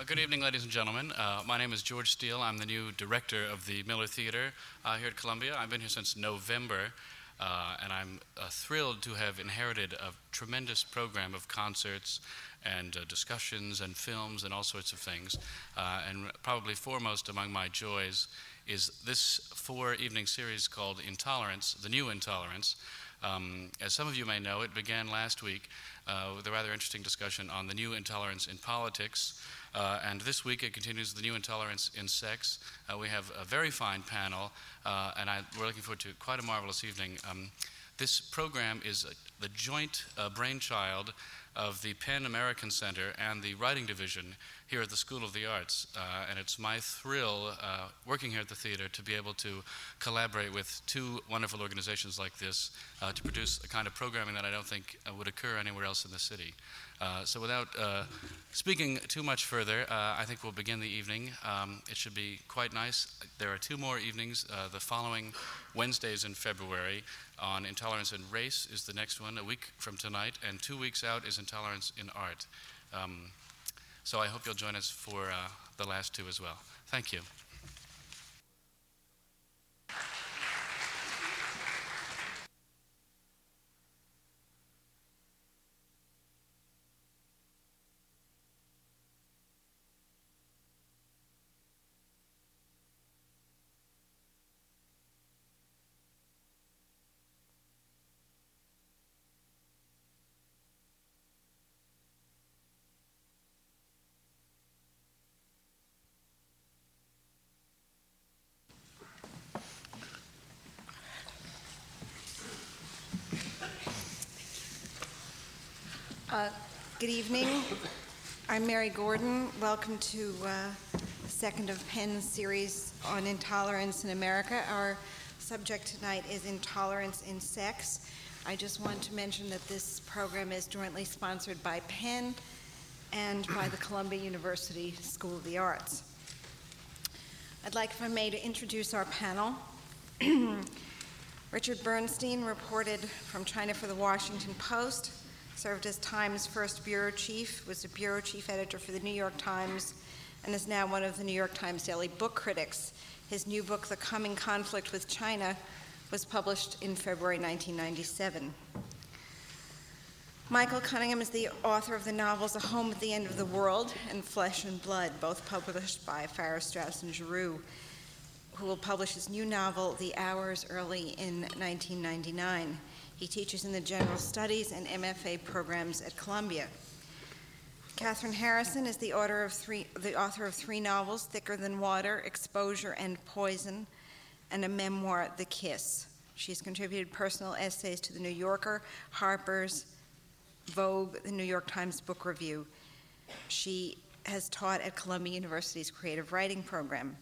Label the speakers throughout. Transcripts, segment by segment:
Speaker 1: Uh, good evening, ladies and gentlemen. Uh, my name is George Steel. I'm the new director of the Miller Theater uh, here at Columbia. I've been here since November, uh, and I'm uh, thrilled to have inherited a tremendous program of concerts and uh, discussions and films and all sorts of things. and probably foremost among my joys is this four evening series called Intolerance, The New Intolerance. Um, as some of you may know, it began last week with a rather interesting discussion on the new intolerance in politics. Uh, and this week it continues the new intolerance in sex. Uh, we have a very fine panel, uh, and I, we're looking forward to quite a marvelous evening. Um, this program is a, the joint uh, brainchild of the PEN American Center and the Writing Division here at the School of the Arts. Uh, and it's my thrill uh, working here at the theater to be able to collaborate with two wonderful organizations like this uh, to produce a kind of programming that I don't think uh, would occur anywhere else in the city. Uh, so, without uh, speaking too much further, I think we'll begin the evening. Um, it should be quite nice. There are two more evenings the following Wednesdays in February on intolerance and race is the next one, a week from tonight, and two weeks out is intolerance in art. Um, so I hope you'll join us for uh, the last two as well. Thank you.
Speaker 2: Uh, good evening. I'm Mary Gordon. Welcome to uh, the second of PEN's series on intolerance in America. Our subject tonight is intolerance in sex. I just want to mention that this program is jointly sponsored by PEN and by the Columbia University School of the Arts. I'd like, if I may, to introduce our panel. Richard Bernstein reported from China for the Washington Post served as Times' first bureau chief, was a bureau chief editor for the New York Times, and is now one of the New York Times daily book critics. His new book, The Coming Conflict with China, was published in February 1997. Michael Cunningham is the author of the novels A Home at the End of the World and Flesh and Blood, both published by Farrar Straus and Giroux, who will publish his new novel, The Hours, early in 1999. He teaches in the General Studies and MFA programs at Columbia. Kathryn Harrison is the author of three, the author of three novels, Thicker Than Water, Exposure and Poison, and a memoir, The Kiss. She's contributed personal essays to The New Yorker, Harper's, Vogue, the New York Times Book Review. She has taught at Columbia University's creative writing program.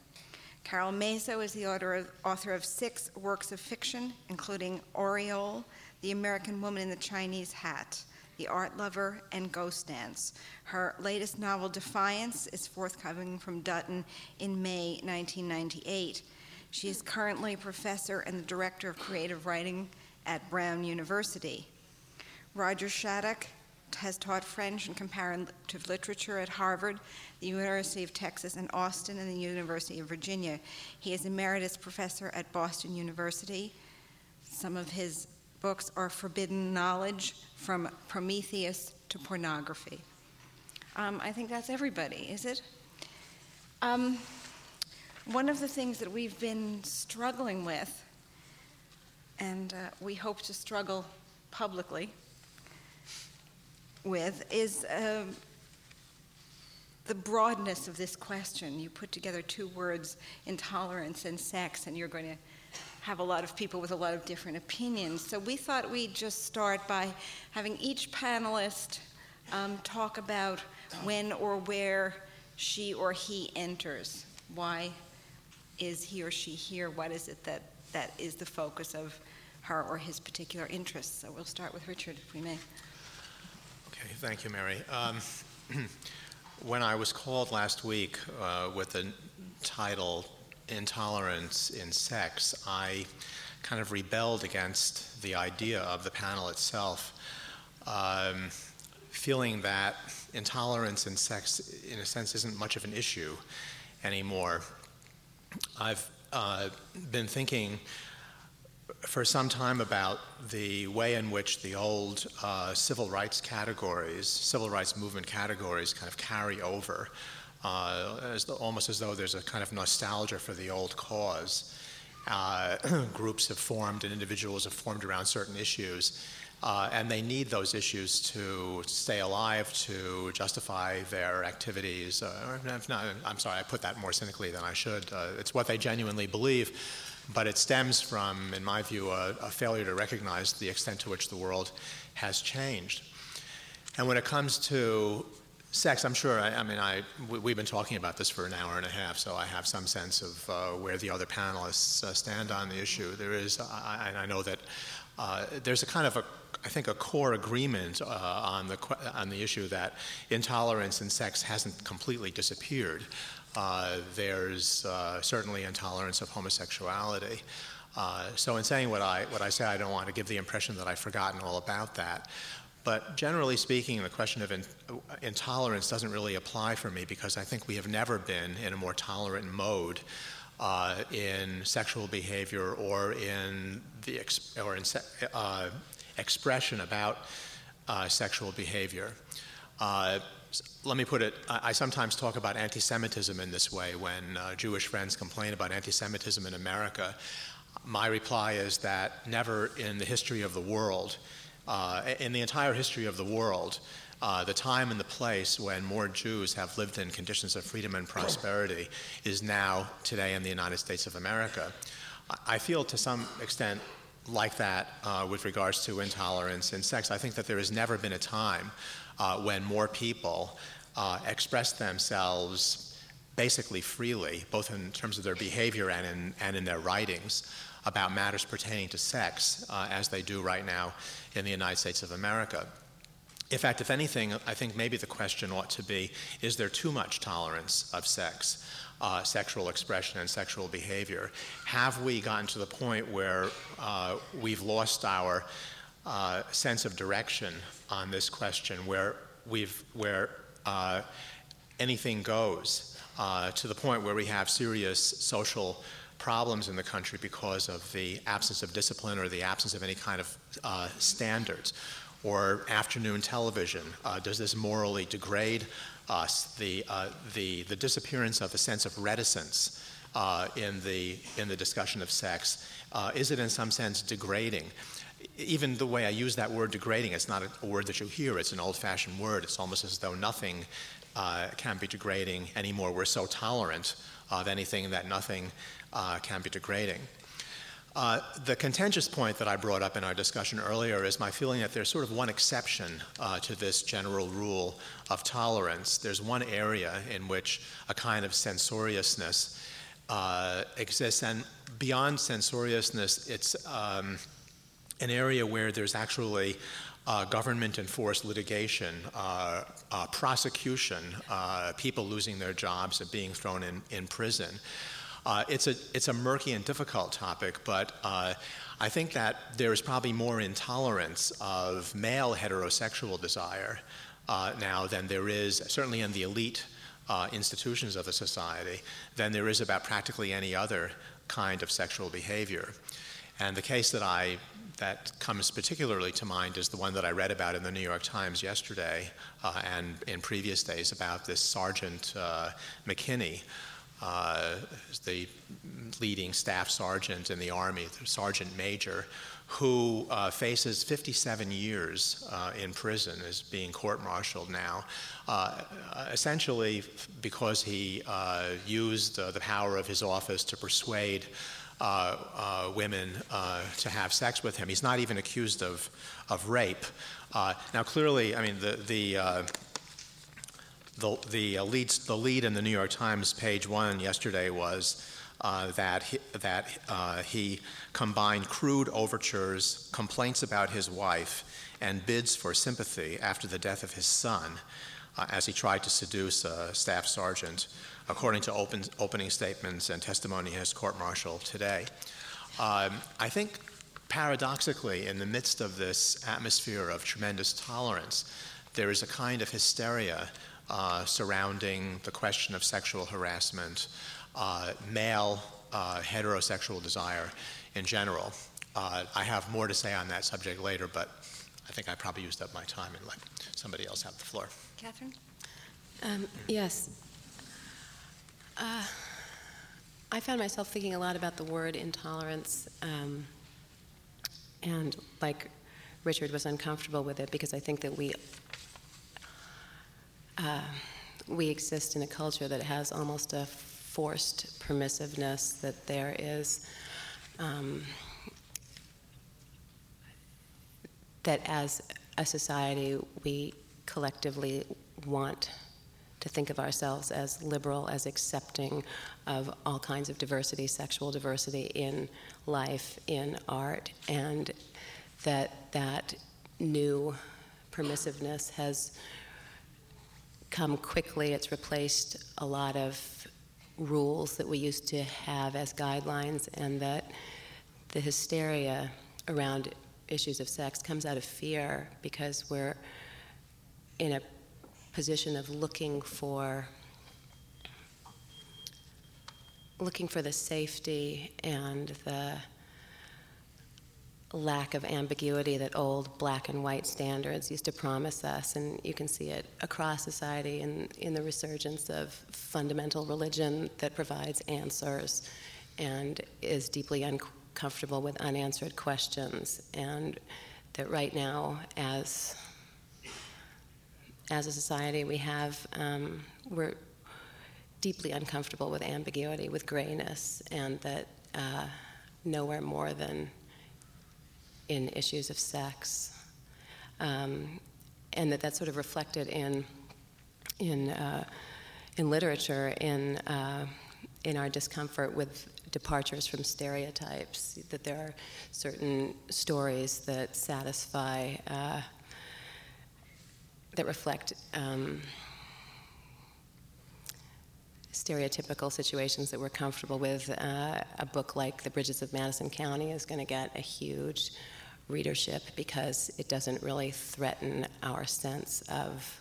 Speaker 2: Carole Maso is the author of, author of six works of fiction, including Aureole, the American Woman in the Chinese Hat, The Art Lover, and Ghost Dance. Her latest novel, Defiance, is forthcoming from Dutton in May 1998. She is currently a professor and the director of creative writing at Brown University. Roger Shattuck has taught French and comparative literature at Harvard, the University of Texas in Austin, and the University of Virginia. He is emeritus professor at Boston University. Some of his books are forbidden knowledge from Prometheus to pornography. Um, I think that's everybody, is it? Um, one of the things that we've been struggling with, and uh, we hope to struggle publicly with, is uh, the broadness of this question. You put together two words, intolerance and sex, and you're going to have a lot of people with a lot of different opinions. So we thought we'd just start by having each panelist um, talk about when or where she or he enters. Why is he or she here? What is it that, that is the focus of her or his particular interests? So we'll start with Richard, if we may.
Speaker 3: Okay, thank you, Mary. Um, when I was called last week uh, with the title intolerance in sex, I kind of rebelled against the idea of the panel itself, um, feeling that intolerance in sex, in a sense, isn't much of an issue anymore. I've uh, been thinking for some time about the way in which the old uh, civil rights categories, civil rights movement categories, kind of carry over, uh, as almost as though there's a kind of nostalgia for the old cause. Uh, groups have formed and individuals have formed around certain issues. Uh, and they need those issues to stay alive, to justify their activities. Uh, not, I'm sorry, I put that more cynically than I should. Uh, it's what they genuinely believe, but it stems from, in my view, a, a, failure to recognize the extent to which the world has changed. And when it comes to sex, I'm sure, I, I mean, I, we, have been talking about this for an hour and a half, so I have some sense of uh, where the other panelists uh, stand on the issue. There is, I, I know that uh, there's a kind of a, I think, a core agreement uh, on the on the issue that intolerance in sex hasn't completely disappeared. Uh, there's uh, certainly intolerance of homosexuality. So, in saying what I what I say, I don't want to give the impression that I've forgotten all about that. But generally speaking, the question of in, intolerance doesn't really apply for me because I think we have never been in a more tolerant mode uh, in sexual behavior or in the ex- or in se- uh, expression about uh, sexual behavior. Uh, let me put it I, I, sometimes talk about anti Semitism in this way when uh, Jewish friends complain about anti Semitism in America. My reply is that never in the history of the world, uh, in the entire history of the world, uh, the time and the place when more Jews have lived in conditions of freedom and prosperity is now, today, in the United States of America. I feel to some extent like that uh, with regards to intolerance in sex. I think that there has never been a time uh, when more people uh, express themselves basically freely, both in terms of their behavior and in, and in their writings, about matters pertaining to sex uh, as they do right now in the United States of America. In fact, if anything, I think maybe the question ought to be is there too much tolerance of sex, uh, sexual expression, and sexual behavior? Have we gotten to the point where uh, we've lost our uh, sense of direction on this question, where, we've, where uh, anything goes, uh, to the point where we have serious social problems in the country because of the absence of discipline or the absence of any kind of uh, standards? or afternoon television? Uh, does this morally degrade us? The, uh, the, the disappearance of a sense of reticence uh, in, the, in the discussion of sex, uh, is it in some sense degrading? Even the way I use that word degrading, it's not a word that you hear, it's an old fashioned word. It's almost as though nothing uh, can be degrading anymore. We're so tolerant of anything that nothing uh, can be degrading. Uh, the contentious point that I brought up in our discussion earlier is my feeling that there's sort of one exception uh, to this general rule of tolerance. There's one area in which a kind of censoriousness uh, exists, and beyond censoriousness, it's um, an area where there's actually uh, government enforced litigation, uh, uh, prosecution, people losing their jobs and being thrown in, in prison. Uh, it's, a, it's a murky and difficult topic, but uh, I think that there is probably more intolerance of male heterosexual desire uh, now than there is, certainly in the elite uh, institutions of the society, than there is about practically any other kind of sexual behavior. And the case that I that comes particularly to mind is the one that I read about in the New York Times yesterday uh, and in previous days about this Sergeant uh, McKinney, uh, the leading staff sergeant in the Army, the sergeant major, who uh, faces 57 years uh, in prison, is being court martialed now, uh, essentially because he uh, used uh, the power of his office to persuade women to have sex with him. He's not even accused of, of rape. now, clearly, I mean, the, the the, the, uh, lead, the lead in the New York Times, page one, yesterday was uh, that, he, that uh, he combined crude overtures, complaints about his wife, and bids for sympathy after the death of his son uh, as he tried to seduce a staff sergeant, according to open, opening statements and testimony in his court martial today. Um, I think paradoxically, in the midst of this atmosphere of tremendous tolerance, there is a kind of hysteria uh, surrounding the question of sexual harassment, uh, male uh, heterosexual desire in general. Uh, I have more to say on that subject later, but I think I probably used up my time and let somebody else have the floor.
Speaker 2: Kathryn?
Speaker 4: Um, yes. Uh, I found myself thinking a lot about the word intolerance, um, and like Richard was uncomfortable with it because I think that we uh, we exist in a culture that has almost a forced permissiveness that there is. Um, that as a society, we collectively want to think of ourselves as liberal, as accepting of all kinds of diversity, sexual diversity in life, in art, and that that new permissiveness has come quickly. It's replaced a lot of rules that we used to have as guidelines, and that the hysteria around issues of sex comes out of fear because we're in a position of looking for looking for the safety and the lack of ambiguity that old black and white standards used to promise us. And you can see it across society in, in the resurgence of fundamental religion that provides answers and is deeply uncomfortable with unanswered questions. And that right now, as as a society, we have um, we're deeply uncomfortable with ambiguity, with grayness, and that uh, nowhere more than in issues of sex, um, and that that's sort of reflected in in uh, in literature, in uh, in our discomfort with departures from stereotypes. That there are certain stories that satisfy uh, that reflect um, stereotypical situations that we're comfortable with. Uh, a book like The Bridges of Madison County is going to get a huge readership because it doesn't really threaten our sense of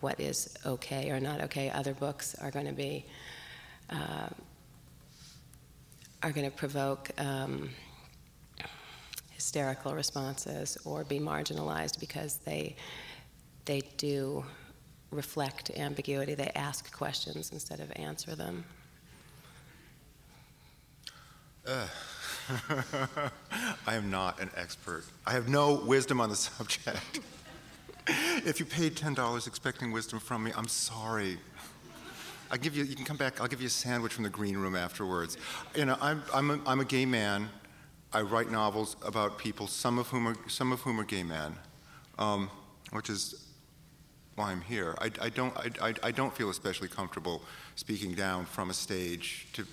Speaker 4: what is okay or not okay. Other books are going to be uh, are going to provoke um, hysterical responses or be marginalized because they they do reflect ambiguity. They ask questions instead of answer them.
Speaker 5: Uh, I am not an expert. I have no wisdom on the subject. if you paid $10 expecting wisdom from me, I'm sorry. I'll give you, you can come back, I'll give you a sandwich from the green room afterwards. You know, I'm, I'm, a, I'm a gay man. I write novels about people, some of whom are, some of whom are gay men, um, which is why I'm here. I, I don't, I, I, don't feel especially comfortable speaking down from a stage to,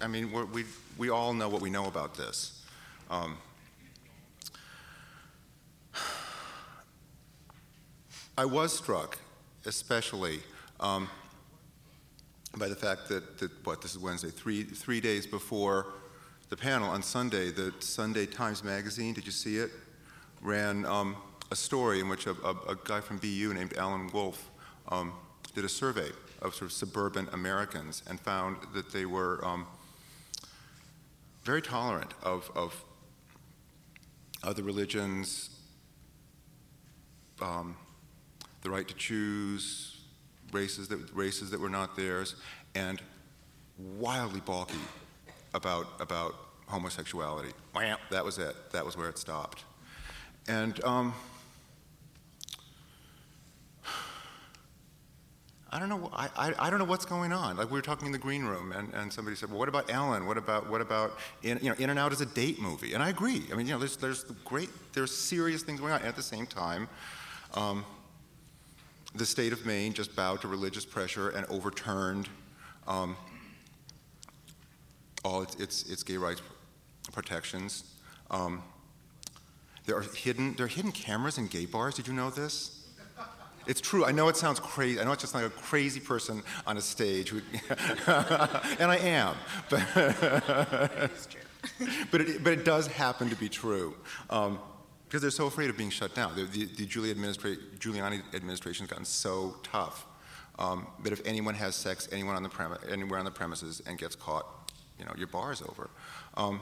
Speaker 5: I mean, we we, all know what we know about this. Um, I was struck, especially, um, by the fact that, that, what, this is Wednesday, three, three days before the panel on Sunday, the Sunday Times Magazine, did you see it? Ran um, a story in which a, a, a guy from BU named Alan Wolfe um, did a survey of sort of suburban Americans and found that they were um, very tolerant of, of other religions, um, the right to choose, races that, races that were not theirs, and wildly balky about, about homosexuality. That was it. That was where it stopped. And um, I don't know. I, I, I, don't know what's going on. Like we were talking in the green room, and, and somebody said, "Well, what about Ellen? What about what about in, you know In and Out is a date movie?" And I agree. I mean, you know, there's there's great there's serious things going on. at the same time, um, the state of Maine just bowed to religious pressure and overturned um, all its, its, its gay rights protections. Um, there are hidden there are hidden cameras in gay bars. Did you know this? It's true. I know it sounds crazy. I know it's just like a crazy person on a stage, who, and I am. But, but, it, but it does happen to be true. Um, because they're so afraid of being shut down. The, the, the Giuliani, administra- Giuliani administration has gotten so tough um, that if anyone has sex anywhere on the premi- anywhere on the premises and gets caught, you know, your bar is over. Um,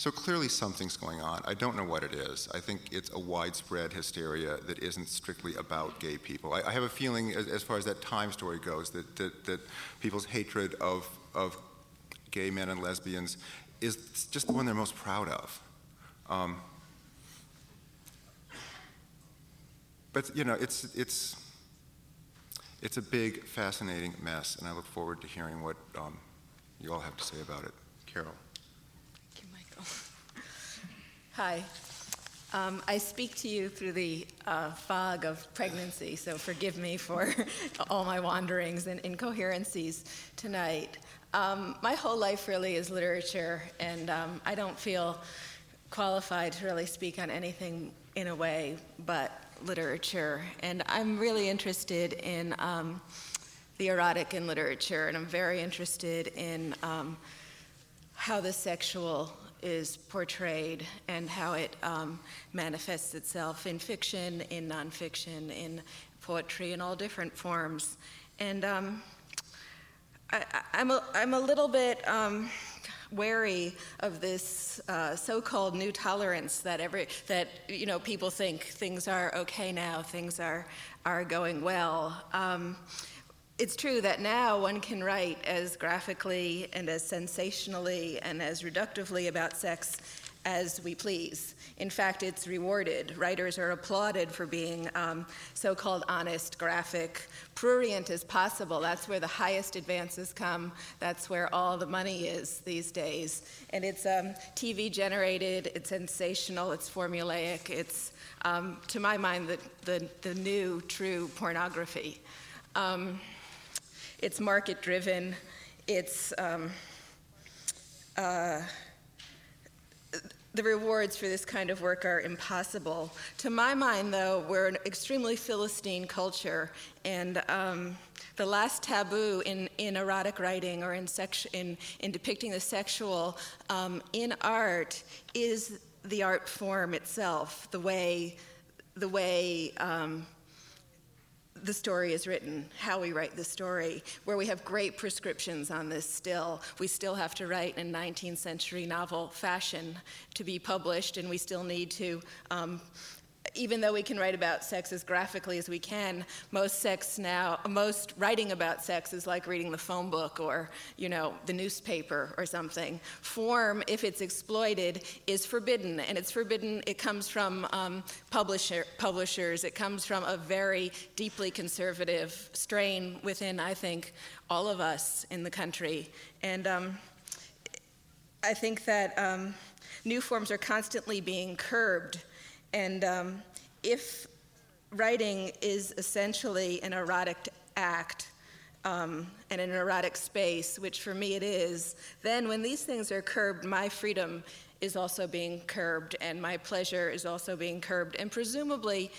Speaker 5: so clearly something's going on. I don't know what it is. I think it's a widespread hysteria that isn't strictly about gay people. I, I have a feeling, as, as, far as that time story goes, that, that, that people's hatred of, of gay men and lesbians is just the one they're most proud of. Um, but you know, it's it's it's a big, fascinating mess, and I look forward to hearing what um, you all have to say about it.
Speaker 6: Carole. Hi. Um, I speak to you through the uh, fog of pregnancy, so forgive me for all my wanderings and incoherencies tonight. Um, my whole life really is literature, and um, I don't feel qualified to really speak on anything in a way but literature. And I'm really interested in um, the erotic in literature, and I'm very interested in um, how the sexual is portrayed and how it um, manifests itself in fiction, in nonfiction, in poetry, in all different forms. And um, I, am a, I'm a little bit um, wary of this uh, so-called new tolerance that every that you know people think things are okay now, things are are going well. Um, it's true that now one can write as graphically and as sensationally and as reductively about sex as we please. In fact, it's rewarded. Writers are applauded for being um, so called honest, graphic, prurient as possible. That's where the highest advances come. That's where all the money is these days. And it's um, TV generated, it's sensational, it's formulaic, it's, um, to my mind, the, the, the, new true pornography. It's market driven, it's um, uh, the rewards for this kind of work are impossible. To my mind, though, we're an extremely Philistine culture, and um, the last taboo in, in erotic writing or in, sex, in, in depicting the sexual um, in art is the art form itself, the way, the way um, the story is written, how we write the story, where we have great prescriptions on this still. We still have to write in 19th century novel fashion to be published, and we still need to um, even though we can write about sex as graphically as we can, most sex now, most writing about sex is like reading the phone book or, you know, the newspaper or something. Form, if it's exploited, is forbidden, and it's forbidden. It comes from um, publisher, publishers. It comes from a very deeply conservative strain within, I think, all of us in the country, and um, I think that um, new forms are constantly being curbed and um, if writing is essentially an erotic act um, and an erotic space, which for me it is, then when these things are curbed, my freedom is also being curbed and my pleasure is also being curbed, and presumably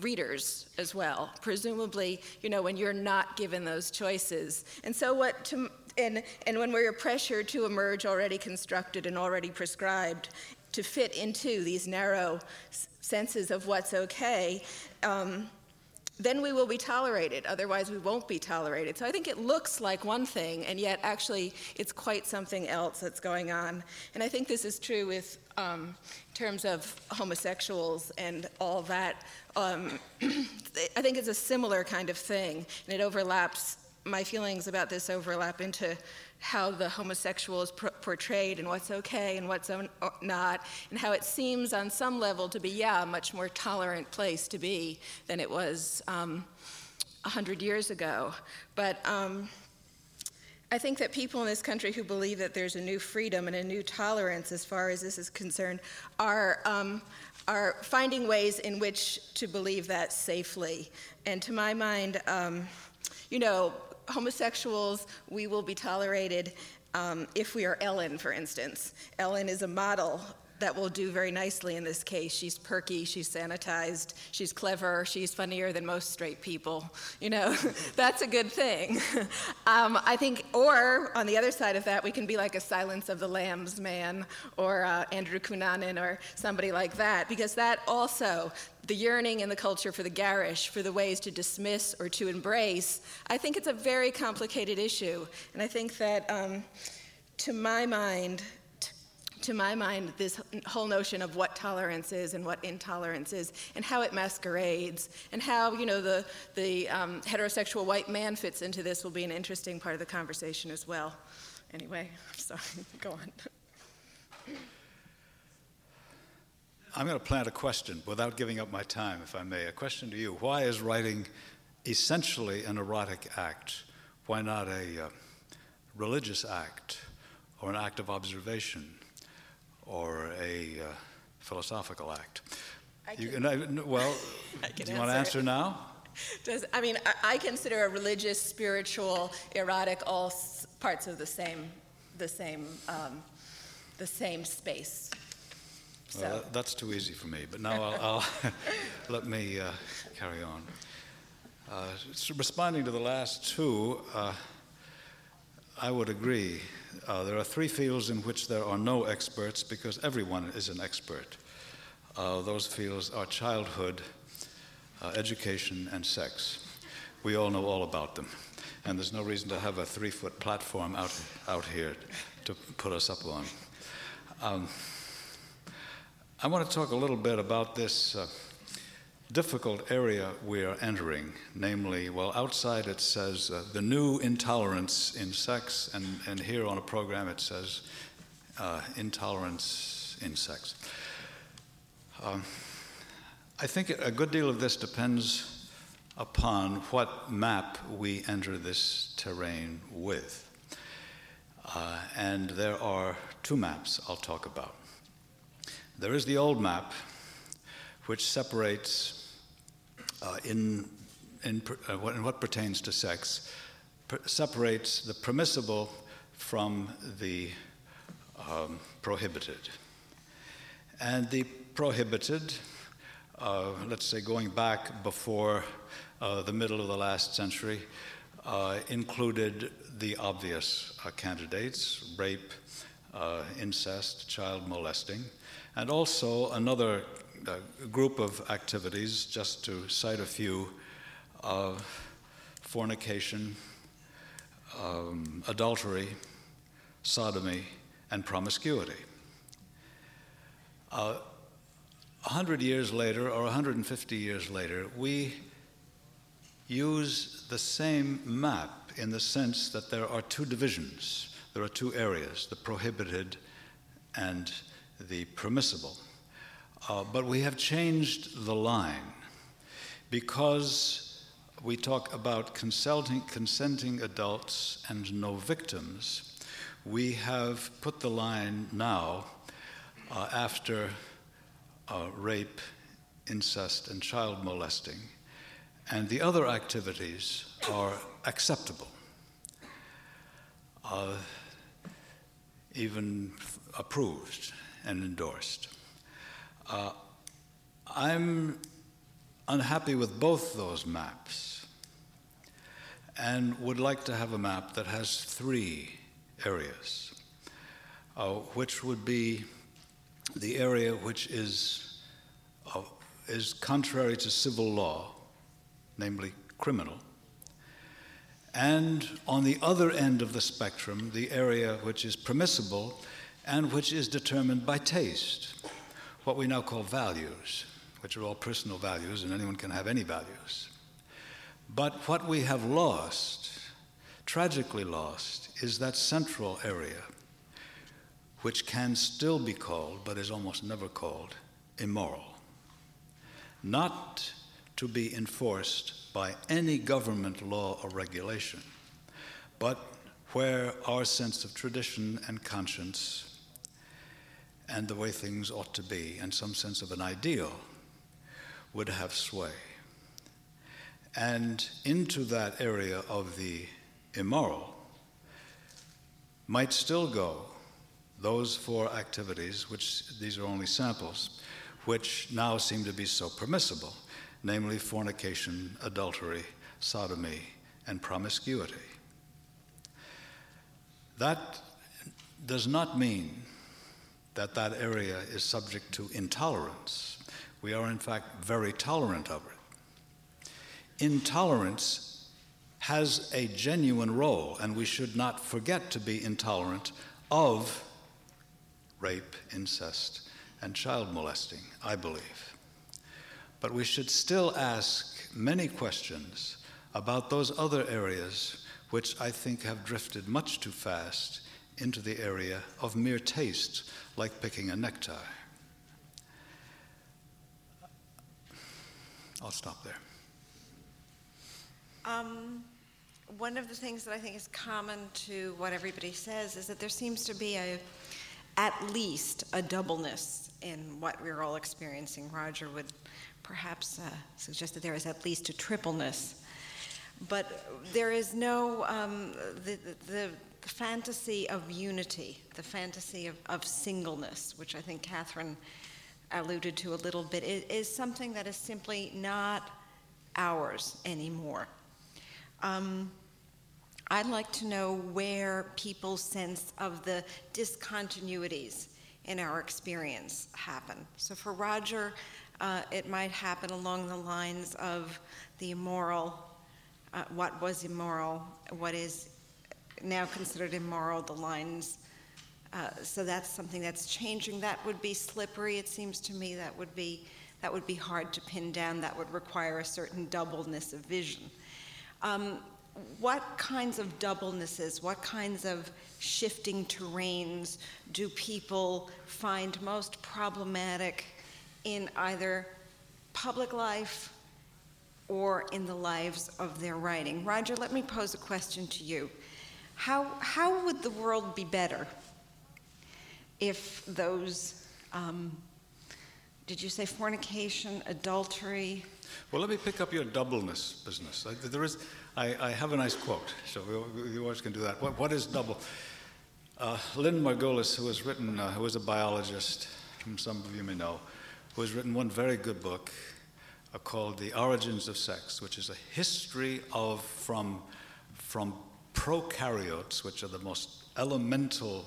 Speaker 6: readers as well. Presumably, you know, when you're not given those choices. And so, what to, and, and when we're pressured to emerge already constructed and already prescribed to fit into these narrow senses of what's okay, um, then we will be tolerated. Otherwise, we won't be tolerated. So I think it looks like one thing, and yet actually it's quite something else that's going on. And I think this is true with um, terms of homosexuals and all that. Um, I think it's a similar kind of thing, and it overlaps. My feelings about this overlap into how the homosexual is portrayed and what's okay and what's not, and how it seems on some level to be, yeah, a much more tolerant place to be than it was um, 100 years ago. But um, I think that people in this country who believe that there's a new freedom and a new tolerance as far as this is concerned are, um, are finding ways in which to believe that safely. And to my mind, um, you know, homosexuals, we will be tolerated um, if we are Ellen, for instance. Ellen is a model that will do very nicely in this case. She's perky, she's sanitized, she's clever, she's funnier than most straight people. You know, that's a good thing. um, I think, or on the other side of that, we can be like a Silence of the Lambs man or uh, Andrew Cunanan or somebody like that, because that also, the yearning in the culture for the garish, for the ways to dismiss or to embrace, I think it's a very complicated issue. And I think that, um, to my mind, to my mind, this whole notion of what tolerance is and what intolerance is, and how it masquerades, and how you know the the um, heterosexual white man fits into this will be an interesting part of the conversation as well. Anyway, I'm sorry. Go on.
Speaker 7: I'm going to plant a question without giving up my time, if I may. A question to you: Why is writing essentially an erotic act? Why not a uh, religious act or an act of observation? Or a uh, philosophical act?
Speaker 6: I
Speaker 7: You
Speaker 6: can-
Speaker 7: I- well,
Speaker 6: I can
Speaker 7: do you want to
Speaker 6: answer
Speaker 7: now?
Speaker 6: Does, I mean, I, I consider a religious, spiritual, erotic all s- parts of the same, the same, um, the same space. So.
Speaker 7: Well, that- that's too easy for me, but now I'll, I'll let me uh, carry on. Uh, so responding to the last two, uh, I would agree. Uh, there are three fields in which there are no experts because everyone is an expert. Uh, those fields are childhood, uh, education, and sex. We all know all about them, and there's no reason to have a three foot platform out, out here to put us up on. Um, I want to talk a little bit about this uh, difficult area we are entering, namely, well, outside it says uh, the new intolerance in sex, and, and here on a program it says uh, intolerance in sex. Um, I think a good deal of this depends upon what map we enter this terrain with. Uh, and there are two maps I'll talk about. There is the old map, which separates uh, in, in, uh, what, in what pertains to sex, per- separates the permissible from the um, prohibited. And the prohibited, uh, let's say going back before uh, the middle of the last century, uh, included the obvious uh, candidates rape, incest, child molesting, and also another uh, group of activities, just to cite a few uh, fornication, um, adultery, sodomy, and promiscuity. Uh, 100 years later, or 150 years later, we use the same map in the sense that there are two divisions, there are two areas, the prohibited and the permissible. Uh, but we have changed the line because we talk about consulting, consenting adults and no victims. We have put the line now uh, after uh, rape, incest, and child molesting, and the other activities are acceptable, uh, even approved and endorsed. Uh, I'm unhappy with both those maps and would like to have a map that has three areas, uh, which would be the area which is, uh, is contrary to civil law, namely criminal, and on the other end of the spectrum, the area which is permissible and which is determined by taste, what we now call values, which are all personal values, and anyone can have any values. But what we have lost, tragically lost, is that central area, which can still be called, but is almost never called, immoral. Not to be enforced by any government law or regulation, but where our sense of tradition and conscience and the way things ought to be, and some sense of an ideal, would have sway. And into that area of the immoral might still go those four activities, which these are only samples, which now seem to be so permissible, namely fornication, adultery, sodomy, and promiscuity. That does not mean that that area is subject to intolerance. We are, in fact, very tolerant of it. Intolerance has a genuine role, and we should not forget to be intolerant of rape, incest, and child molesting, I believe. But we should still ask many questions about those other areas which I think have drifted much too fast into the area of mere taste, like picking a necktie. I'll stop there.
Speaker 2: Um, one of the things that I think is common to what everybody says is that there seems to be a, at least a doubleness in what we're all experiencing. Roger would perhaps uh, suggest that there is at least a tripleness. But there is no, um, the, the, the fantasy of unity, the fantasy of, of singleness, which I think Kathryn alluded to a little bit, is, is something that is simply not ours anymore. Um, I'd like to know where people's sense of the discontinuities in our experience happen. So for Roger, uh, it might happen along the lines of the immoral, uh, what was immoral, what is now considered immoral, the lines. Uh, so that's something that's changing. That would be slippery. It seems to me that would be that would be hard to pin down. That would require a certain doubleness of vision. Um, what kinds of doublenesses, what kinds of shifting terrains do people find most problematic in either public life or in the lives of their writing? Roger, let me pose a question to you. How, how would the world be better if those, um, did you say fornication, adultery?
Speaker 7: Well, let me pick up your doubleness business. There is, I, I have a nice quote, so we, always can do that. What, what is double? Uh, Lynn Margulis, who has written, uh, who is a biologist, whom some of you may know, who has written one very good book uh, called The Origins of Sex, which is a history of from, from prokaryotes, which are the most elemental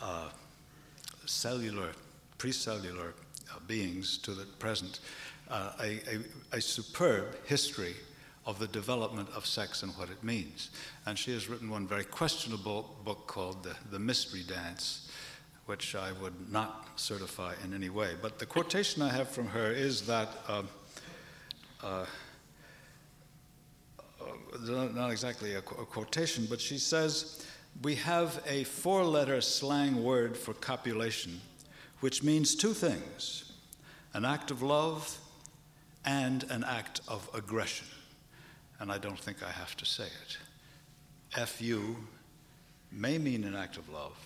Speaker 7: uh, cellular, precellular uh, beings to the present, uh, a, a, a, superb history of the development of sex and what it means. And she has written one very questionable book called The, the Mystery Dance, which I would not certify in any way. But the quotation I have from her is that. Um, uh, not exactly a, a quotation, but she says, We have a four letter slang word for copulation, which means two things an act of love and an act of aggression. And I don't think I have to say it. FU may mean an act of love,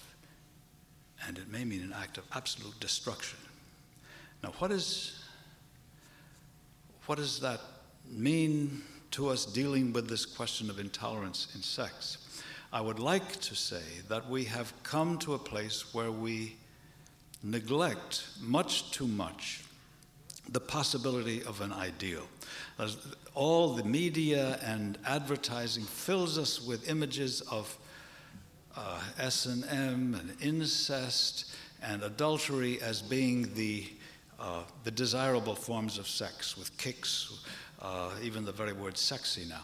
Speaker 7: and it may mean an act of absolute destruction. Now, what, is, what does that mean to us dealing with this question of intolerance in sex. I would like to say that we have come to a place where we neglect much too much the possibility of an ideal. All the media and advertising fills us with images of uh, S&M and incest and adultery as being the, uh, the desirable forms of sex with kicks, uh, even the very word sexy now.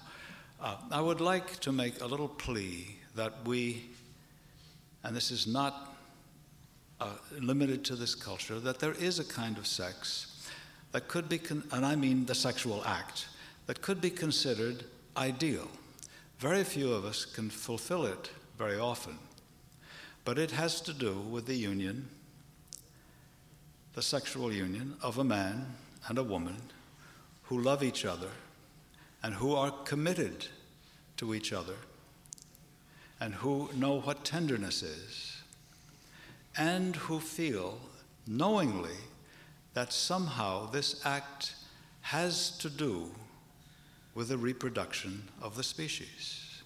Speaker 7: Uh, I would like to make a little plea that we, and this is not uh, limited to this culture, that there is a kind of sex that could be, con- and I mean the sexual act, that could be considered ideal. Very few of us can fulfill it very often, but it has to do with the union, the sexual union of a man and a woman who love each other and who are committed to each other and who know what tenderness is and who feel knowingly that somehow this act has to do with the reproduction of the species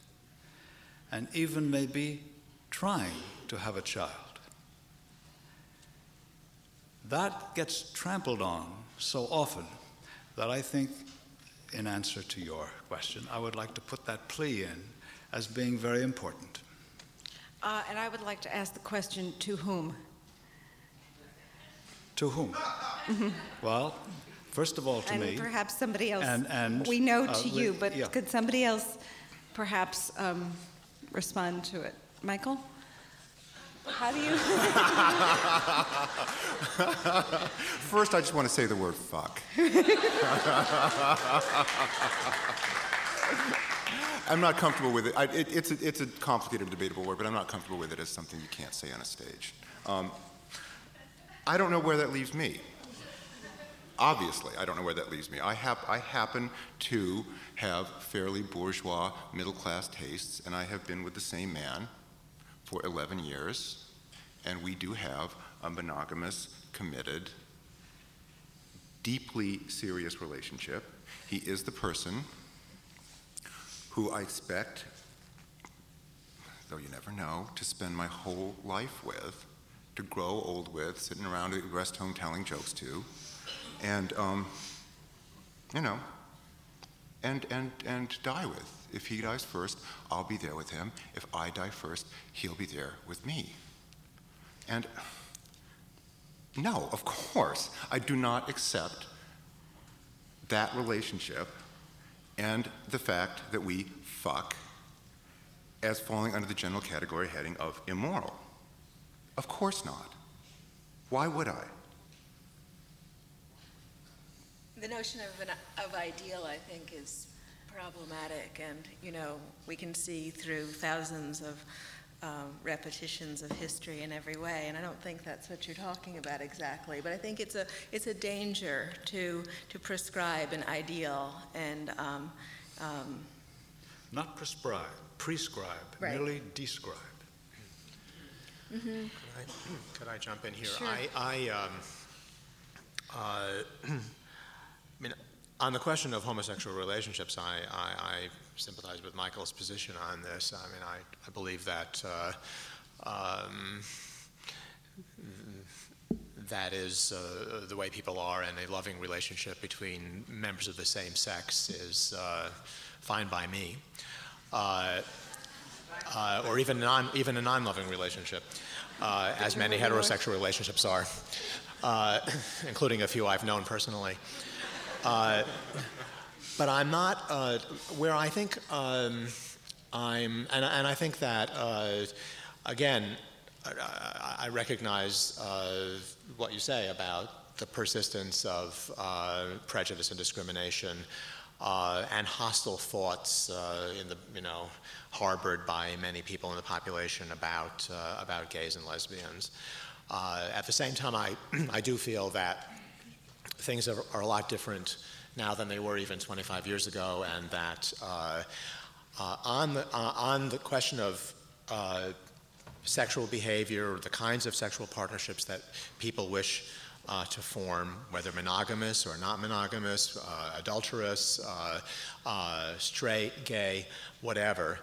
Speaker 7: and even maybe trying to have a child. that gets trampled on so often that I think, in answer to your question, I would like to put that plea in as being very important.
Speaker 2: Uh, And I would like to ask the question, to whom?
Speaker 7: To whom? well, first of all, to
Speaker 2: And
Speaker 7: me.
Speaker 2: perhaps somebody else.
Speaker 7: And- and,
Speaker 2: We know
Speaker 7: uh,
Speaker 2: to
Speaker 7: li-
Speaker 2: you, but
Speaker 7: yeah.
Speaker 2: could somebody else perhaps um, respond to it? Michael? How do you?
Speaker 5: First, I just want to say the word fuck. I'm not comfortable with it. I, it it's, a, it's a complicated, debatable word, but I'm not comfortable with it as something you can't say on a stage. Um, I don't know where that leaves me. Obviously, I don't know where that leaves me. I, hap- I happen to have fairly bourgeois, middle class tastes, and I have been with the same man for 11 years, and we do have a monogamous, committed, deeply serious relationship. He is the person who I expect, though you never know, to spend my whole life with, to grow old with, sitting around at rest home telling jokes to, and, um, you know, and, and, and die with. If he dies first, I'll be there with him. If I die first, he'll be there with me. And no, of course, I do not accept that relationship and the fact that we fuck as falling under the general category heading of immoral. Of course not. Why would I?
Speaker 6: The notion of an of ideal, I think, is problematic, and you know we can see through thousands of um, repetitions of history in every way, and I don't think that's what you're talking about exactly. But I think it's a it's a danger to to prescribe an ideal and. Um, um,
Speaker 7: Not prescribe, prescribe,
Speaker 6: Right.
Speaker 7: merely describe.
Speaker 3: Could I, could I jump in here?
Speaker 2: Sure.
Speaker 3: I, I, um, uh, I mean, on the question of homosexual relationships, I, I, I sympathize with Michael's position on this. I mean, I, I believe that uh, um, that is uh, the way people are, and a loving relationship between members of the same sex is uh, fine by me. Uh, uh, or even non, even a non-loving relationship, uh, as many heterosexual relationships are, including a few I've known personally. Uh, but I'm not uh, where I think um, I'm, and, and I think that uh, again, I, I recognize uh, what you say about the persistence of uh, prejudice and discrimination uh, and hostile thoughts in the you know harbored by many people in the population about about gays and lesbians. At the same time, I I do feel that things are, are a lot different now than they were even 25 years ago, and that uh, uh, on the uh, on the question of uh, sexual behavior, or the kinds of sexual partnerships that people wish uh, to form, whether monogamous or not monogamous, uh, adulterous, straight, gay, whatever,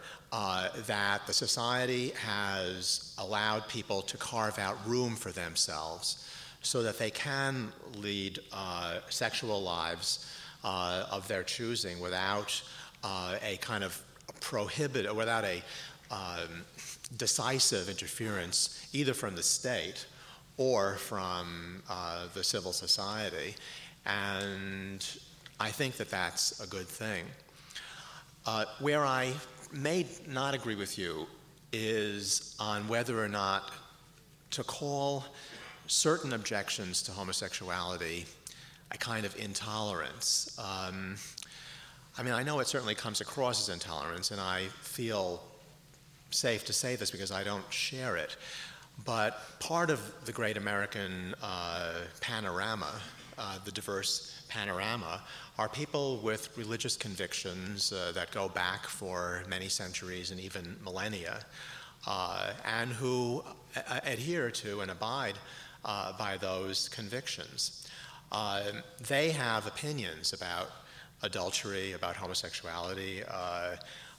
Speaker 3: that the society has allowed people to carve out room for themselves so that they can lead uh, sexual lives uh, of their choosing without uh, a kind of prohibit, without a um, decisive interference either from the state or from uh, the civil society. And I think that that's a good thing. Uh, where I may not agree with you is on whether or not to call certain objections to homosexuality a kind of intolerance. Um, I mean, I know it certainly comes across as intolerance, and I feel safe to say this because I don't share it. But part of the great American uh, panorama, uh, the diverse panorama, are people with religious convictions uh, that go back for many centuries and even millennia, uh, and who adhere to and abide uh, by those convictions. Uh, they have opinions about adultery, about homosexuality, uh,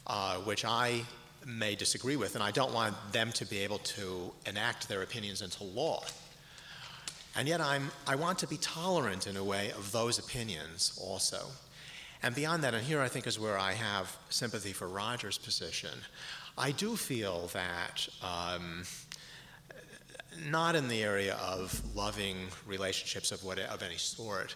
Speaker 3: uh, which I may disagree with, and I don't want them to be able to enact their opinions into law. And yet I'm, I want to be tolerant in a way of those opinions also. And beyond that, and here I think is where I have sympathy for Roger's position, I do feel that um, not in the area of loving relationships of, what, of any sort,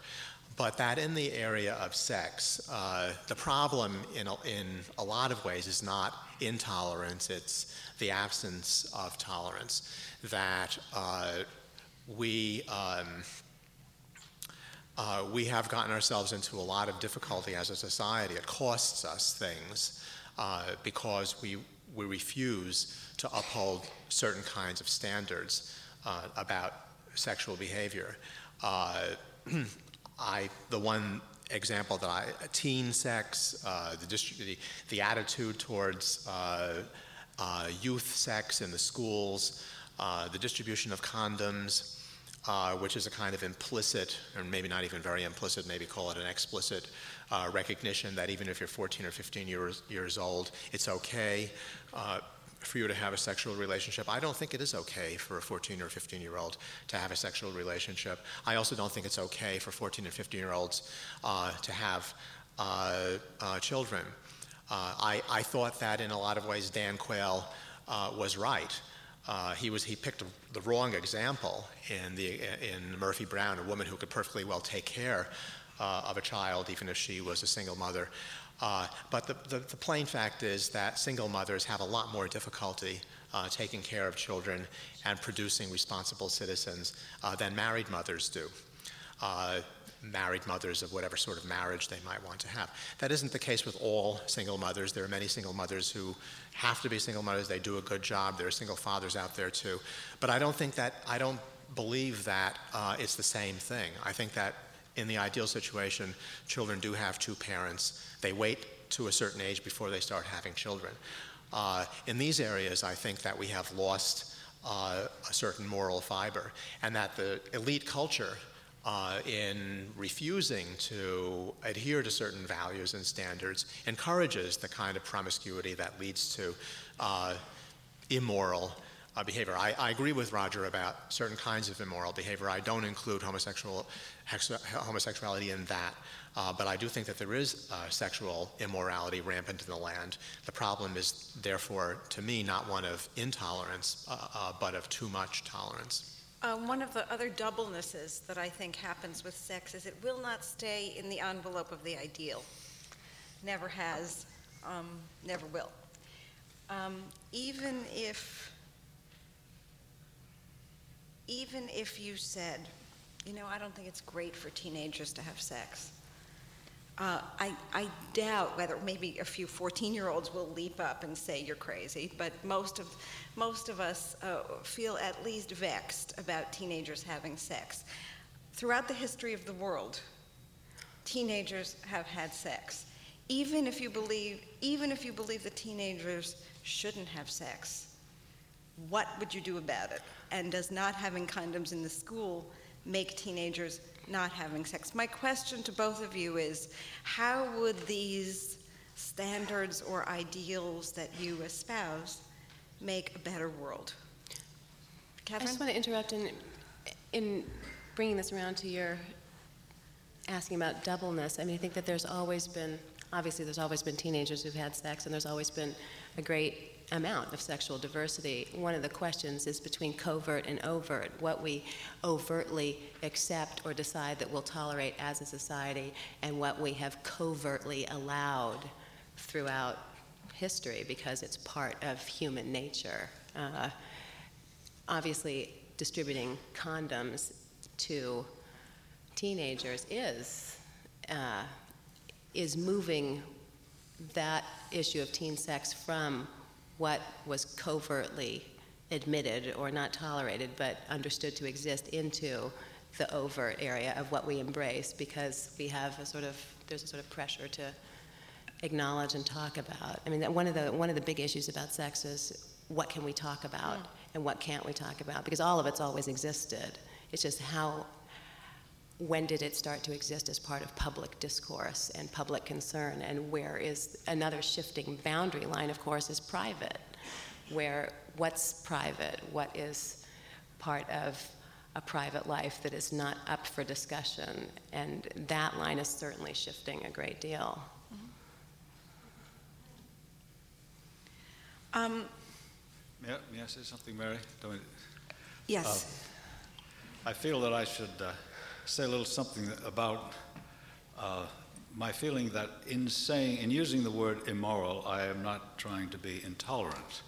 Speaker 3: but that in the area of sex, uh, the problem in a, in a lot of ways is not intolerance, it's the absence of tolerance. That uh, we, um, uh, we have gotten ourselves into a lot of difficulty as a society. It costs us things uh, because we, we refuse to uphold certain kinds of standards uh, about sexual behavior. Uh, I, the one example that I, teen sex, uh, the, the, the, attitude towards uh, uh, youth sex in the schools, uh, the distribution of condoms, which is a kind of implicit, or maybe not even very implicit, maybe call it an explicit recognition that even if you're 14 or 15 years, years old, it's okay for you to have a sexual relationship. I don't think it is okay for a 14 or 15 year old to have a sexual relationship. I also don't think it's okay for 14 and 15 year olds uh, to have uh, uh, children. Uh, I, I, thought that in a lot of ways Dan Quayle uh, was right. Uh, he was he picked the wrong example in the in Murphy Brown, a woman who could perfectly well take care of a child even if she was a single mother. Uh, but the, the, the, plain fact is that single mothers have a lot more difficulty uh, taking care of children and producing responsible citizens uh, than married mothers do. Uh, married mothers of whatever sort of marriage they might want to have. That isn't the case with all single mothers. There are many single mothers who have to be single mothers. They do a good job. There are single fathers out there too. But I don't think that, I don't believe that uh, it's the same thing. I think that in the ideal situation, children do have two parents. They wait to a certain age before they start having children. Uh, in these areas, I think that we have lost uh, a certain moral fiber, and that the elite culture, uh, in refusing to adhere to certain values and standards, encourages the kind of promiscuity that leads to uh, immoral uh, behavior. I, I, agree with Roger about certain kinds of immoral behavior. I don't include homosexual, homosexuality in that. Uh, but I do think that there is uh, sexual immorality rampant in the land. The problem is, therefore, to me, not one of intolerance, uh, uh but of too much tolerance.
Speaker 2: Um, one of the other doublenesses that I think happens with sex is it will not stay in the envelope of the ideal. Never has, um, never will. Um, even if even if you said, you know, I don't think it's great for teenagers to have sex. Uh, I, I doubt whether maybe a few 14 year olds will leap up and say you're crazy, but most of, most of us uh, feel at least vexed about teenagers having sex. Throughout the history of the world, teenagers have had sex. Even if you believe, even if you believe that teenagers shouldn't have sex, what would you do about it? And does not having condoms in the school make teenagers not having sex? My question to both of you is how would these standards or ideals that you espouse make a better world? Kathryn?
Speaker 4: I just want to interrupt in, in bringing this around to your asking about doubleness. I mean, I think that there's always been, obviously, there's always been teenagers who've had sex, and there's always been a great amount of sexual diversity. One of the questions is between covert and overt, what we overtly accept or decide that we'll tolerate as a society, and what we have covertly allowed throughout history because it's part of human nature. Uh, obviously, distributing condoms to teenagers is uh, is moving that issue of teen sex from what was covertly admitted or not tolerated but understood to exist into the overt area of what we embrace because we have a sort of there's a sort of pressure to acknowledge and talk about. I mean, one of the one of the big issues about sex is what can we talk about yeah. and what can't we talk about because all of it's always existed. It's just how when did it start to exist as part of public discourse and public concern? And where is another shifting boundary line, of course, is private, where what's private, what is part of a private life that is not up for discussion. And that line is certainly shifting a great deal.
Speaker 2: Um,
Speaker 7: May I, may I say something, Mary? Don't we-
Speaker 2: yes.
Speaker 7: I feel that I should uh, say a little something about uh, my feeling that in saying, in using the word immoral, I am not trying to be intolerant.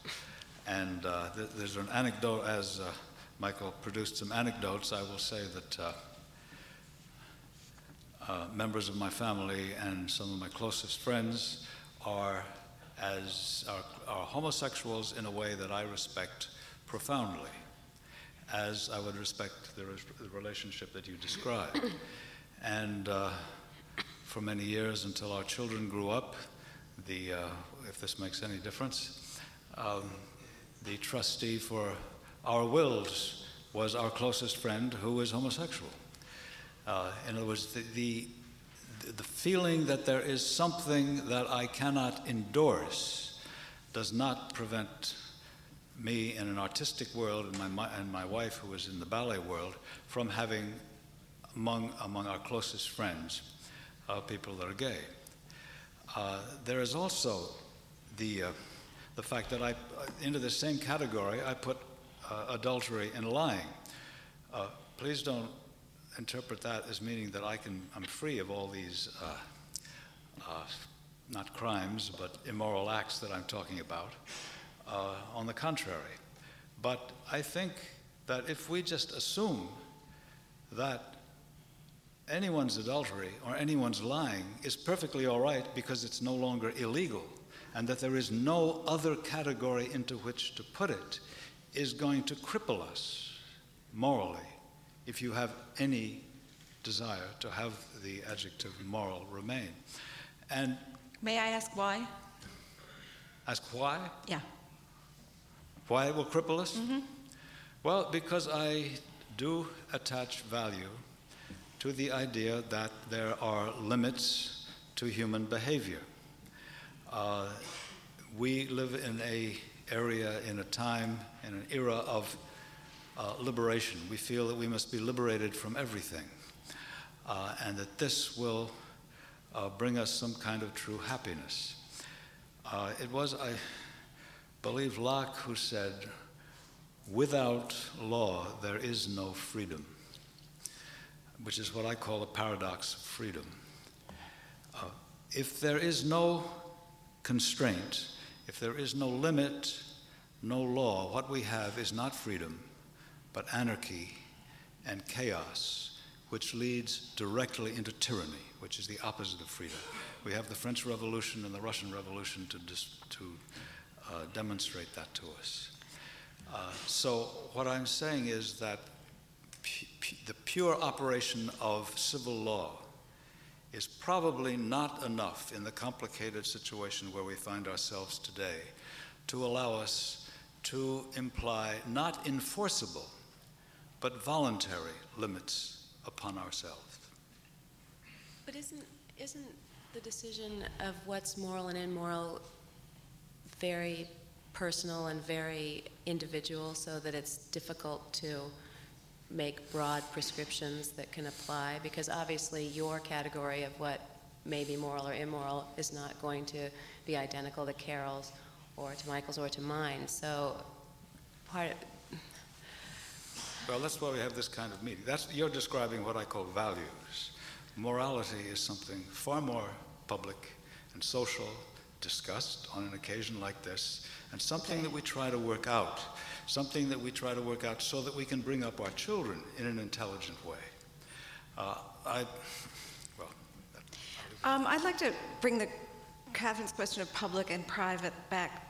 Speaker 7: And uh, th- there's an anecdote, as uh, Michael produced some anecdotes, I will say that uh, uh, members of my family and some of my closest friends are as are, are homosexuals in a way that I respect profoundly as I would respect the, res- the relationship that you described. and uh, for many years, until our children grew up, the, uh, if this makes any difference, um, the trustee for our wills was our closest friend who was homosexual. Uh, in other words, the, the, the feeling that there is something that I cannot endorse does not prevent me in an artistic world and my, and my wife, who was in the ballet world, from having among, among our closest friends uh, people that are gay. Uh, there is also the, uh, the fact that I, into the same category, I put uh, adultery and lying. Uh, please don't interpret that as meaning that I can, I'm free of all these, uh, uh, not crimes, but immoral acts that I'm talking about. Uh, on the contrary. But I think that if we just assume that anyone's adultery or anyone's lying is perfectly all right because it's no longer illegal, and that there is no other category into which to put it, is going to cripple us morally if you have any desire to have the adjective moral remain. And
Speaker 2: May I ask why?
Speaker 7: ask why?
Speaker 2: Yeah.
Speaker 7: Why it will cripple us? Well, because I do attach value to the idea that there are limits to human behavior. Uh, we live in a area, in a time, in an era of uh, liberation. We feel that we must be liberated from everything, uh, and that this will uh, bring us some kind of true happiness. Uh, it was, I believe, Locke who said, without law, there is no freedom, which is what I call a paradox of freedom. Uh, if there is no constraint, if there is no limit, no law, what we have is not freedom, but anarchy and chaos, which leads directly into tyranny, which is the opposite of freedom. We have the French Revolution and the Russian Revolution to, dis- to uh, demonstrate that to us. Uh, so, what I'm saying is that the pure operation of civil law is probably not enough in the complicated situation where we find ourselves today to allow us to imply not enforceable, but voluntary limits upon ourselves.
Speaker 4: But isn't, isn't the decision of what's moral and immoral very personal and very individual so that it's difficult to make broad prescriptions that can apply? Because obviously, your category of what may be moral or immoral is not going to be identical to Carole's or to Michael's or to mine. So, part
Speaker 7: Well, that's why we have this kind of meeting. That's, you're describing what I call values. Morality is something far more public and social, discussed on an occasion like this, and something that we try to work out. Something that we try to work out so that we can bring up our children in an intelligent way. Uh, I, well,
Speaker 2: Um, I'd like to bring the Kathryn's question of public and private back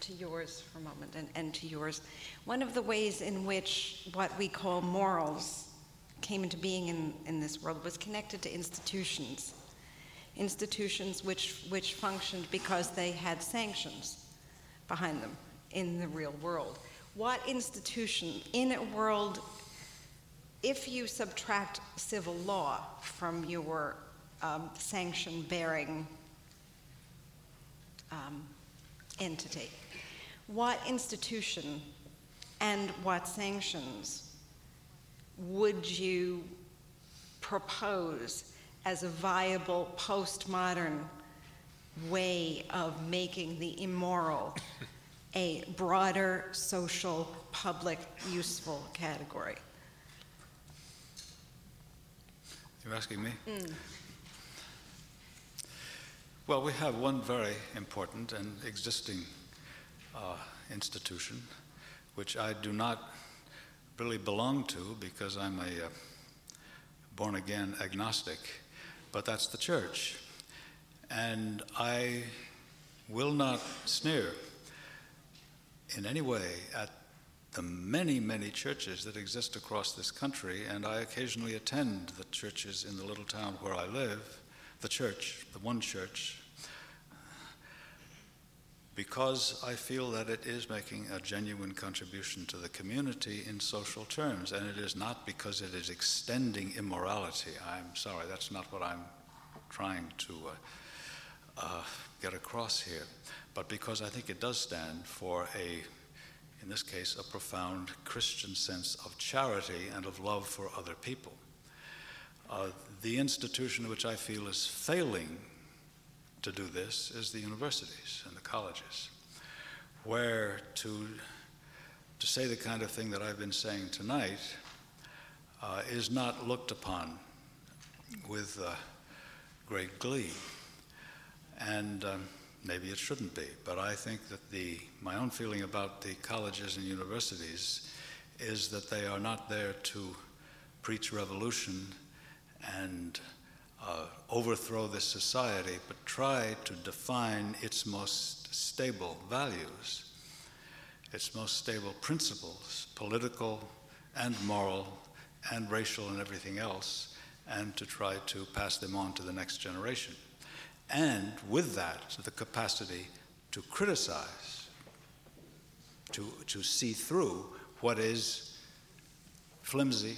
Speaker 2: to yours for a moment and, and to yours. One of the ways in which what we call morals came into being in, in this world was connected to institutions. Institutions which, which functioned because they had sanctions behind them in the real world. What institution in a world, if you subtract civil law from your um, sanction bearing um, entity, what institution and what sanctions would you propose as a viable postmodern way of making the immoral a broader social, public, useful category?
Speaker 7: You're asking me? Well, we have one very important and existing uh, institution, which I do not really belong to because I'm a uh, born again agnostic, but that's the church. And I will not sneer in any way at the many, many churches that exist across this country, and I occasionally attend the churches in the little town where I live, the church, the one church, because I feel that it is making a genuine contribution to the community in social terms, and it is not because it is extending immorality. I'm sorry, that's not what I'm trying to uh, uh, get across here, but because I think it does stand for a in this case, a profound Christian sense of charity and of love for other people. Uh, the institution which I feel is failing to do this is the universities and the colleges, where to, to say the kind of thing that I've been saying tonight uh, is not looked upon with uh, great glee. And um, maybe it shouldn't be, but I think that the, my own feeling about the colleges and universities is that they are not there to preach revolution and uh, overthrow this society, but try to define its most stable values, its most stable principles, political and moral and racial and everything else, and to try to pass them on to the next generation and with that, the capacity to criticize, to, to see through what is flimsy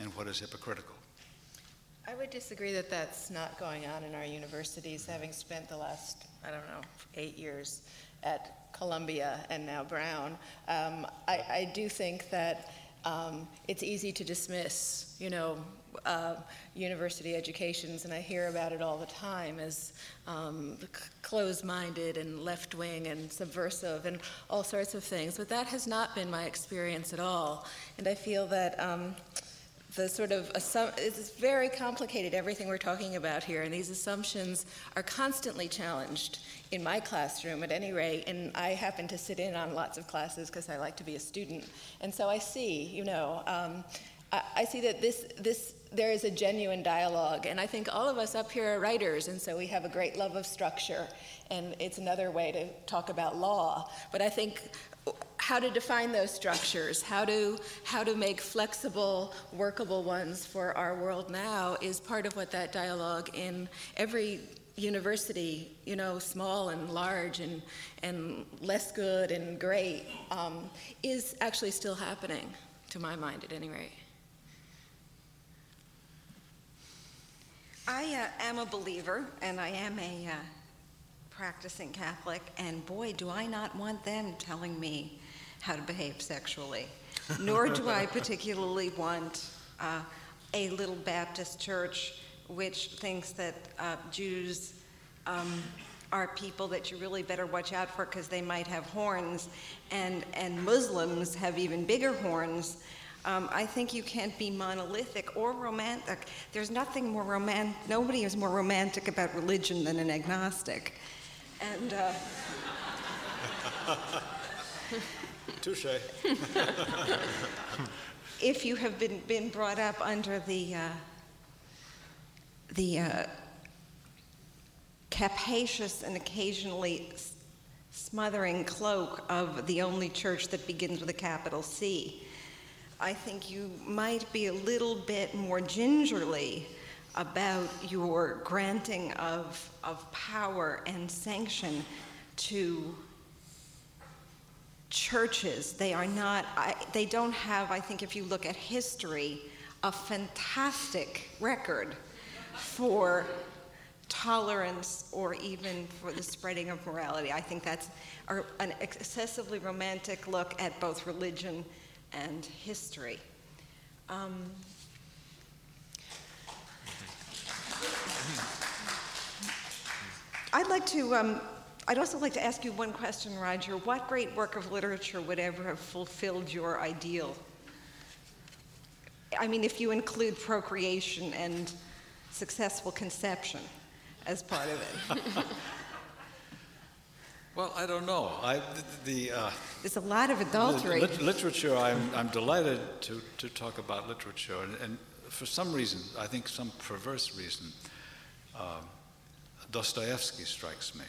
Speaker 7: and what is hypocritical.
Speaker 6: I would disagree that that's not going on in our universities, having spent the last, I don't know, eight years at Columbia and now Brown. Um, I, I, do think that um, it's easy to dismiss, you know, uh, university educations, and I hear about it all the time as um, closed minded and left wing and subversive and all sorts of things. But that has not been my experience at all. And I feel that. Um, the sort of it's very complicated everything we're talking about here and these assumptions are constantly challenged in my classroom at any rate and i happen to sit in on lots of classes because i like to be a student and so i see you know um, I, I see that this this there is a genuine dialogue. And I think all of us up here are writers, and so we have a great love of structure. And it's another way to talk about law. But I think how to define those structures, how to, how to make flexible, workable ones for our world now is part of what that dialogue in every university, you know, small and large and, and less good and great, um, is actually still happening, to my mind at any rate.
Speaker 2: I uh, am a believer, and I am a uh, practicing Catholic, and boy, do I not want them telling me how to behave sexually. Nor do I particularly want uh, a little Baptist church which thinks that uh, Jews um, are people that you really better watch out for because they might have horns, and, and Muslims have even bigger horns. Um, I think you can't be monolithic or romantic. There's nothing more romantic, nobody is more romantic about religion than an agnostic. And, uh,
Speaker 7: Touche.
Speaker 2: if you have been, been brought up under the, uh, the uh, capacious and occasionally smothering cloak of the only church that begins with a capital C, I think you might be a little bit more gingerly about your granting of, of power and sanction to churches. They are not, I, they don't have, I think, if you look at history, a fantastic record for tolerance or even for the spreading of morality. I think that's an excessively romantic look at both religion and history. Um, I'd like to, um, I'd also like to ask you one question, Roger. What great work of literature would ever have fulfilled your ideal? I mean, if you include procreation and successful conception as part of it.
Speaker 7: Well, I don't know. I, the, the, uh,
Speaker 2: There's a lot of adultery.
Speaker 7: lit- literature, I'm, I'm delighted to, to talk about literature. And, and for some reason, I think some perverse reason, um, Dostoevsky strikes me.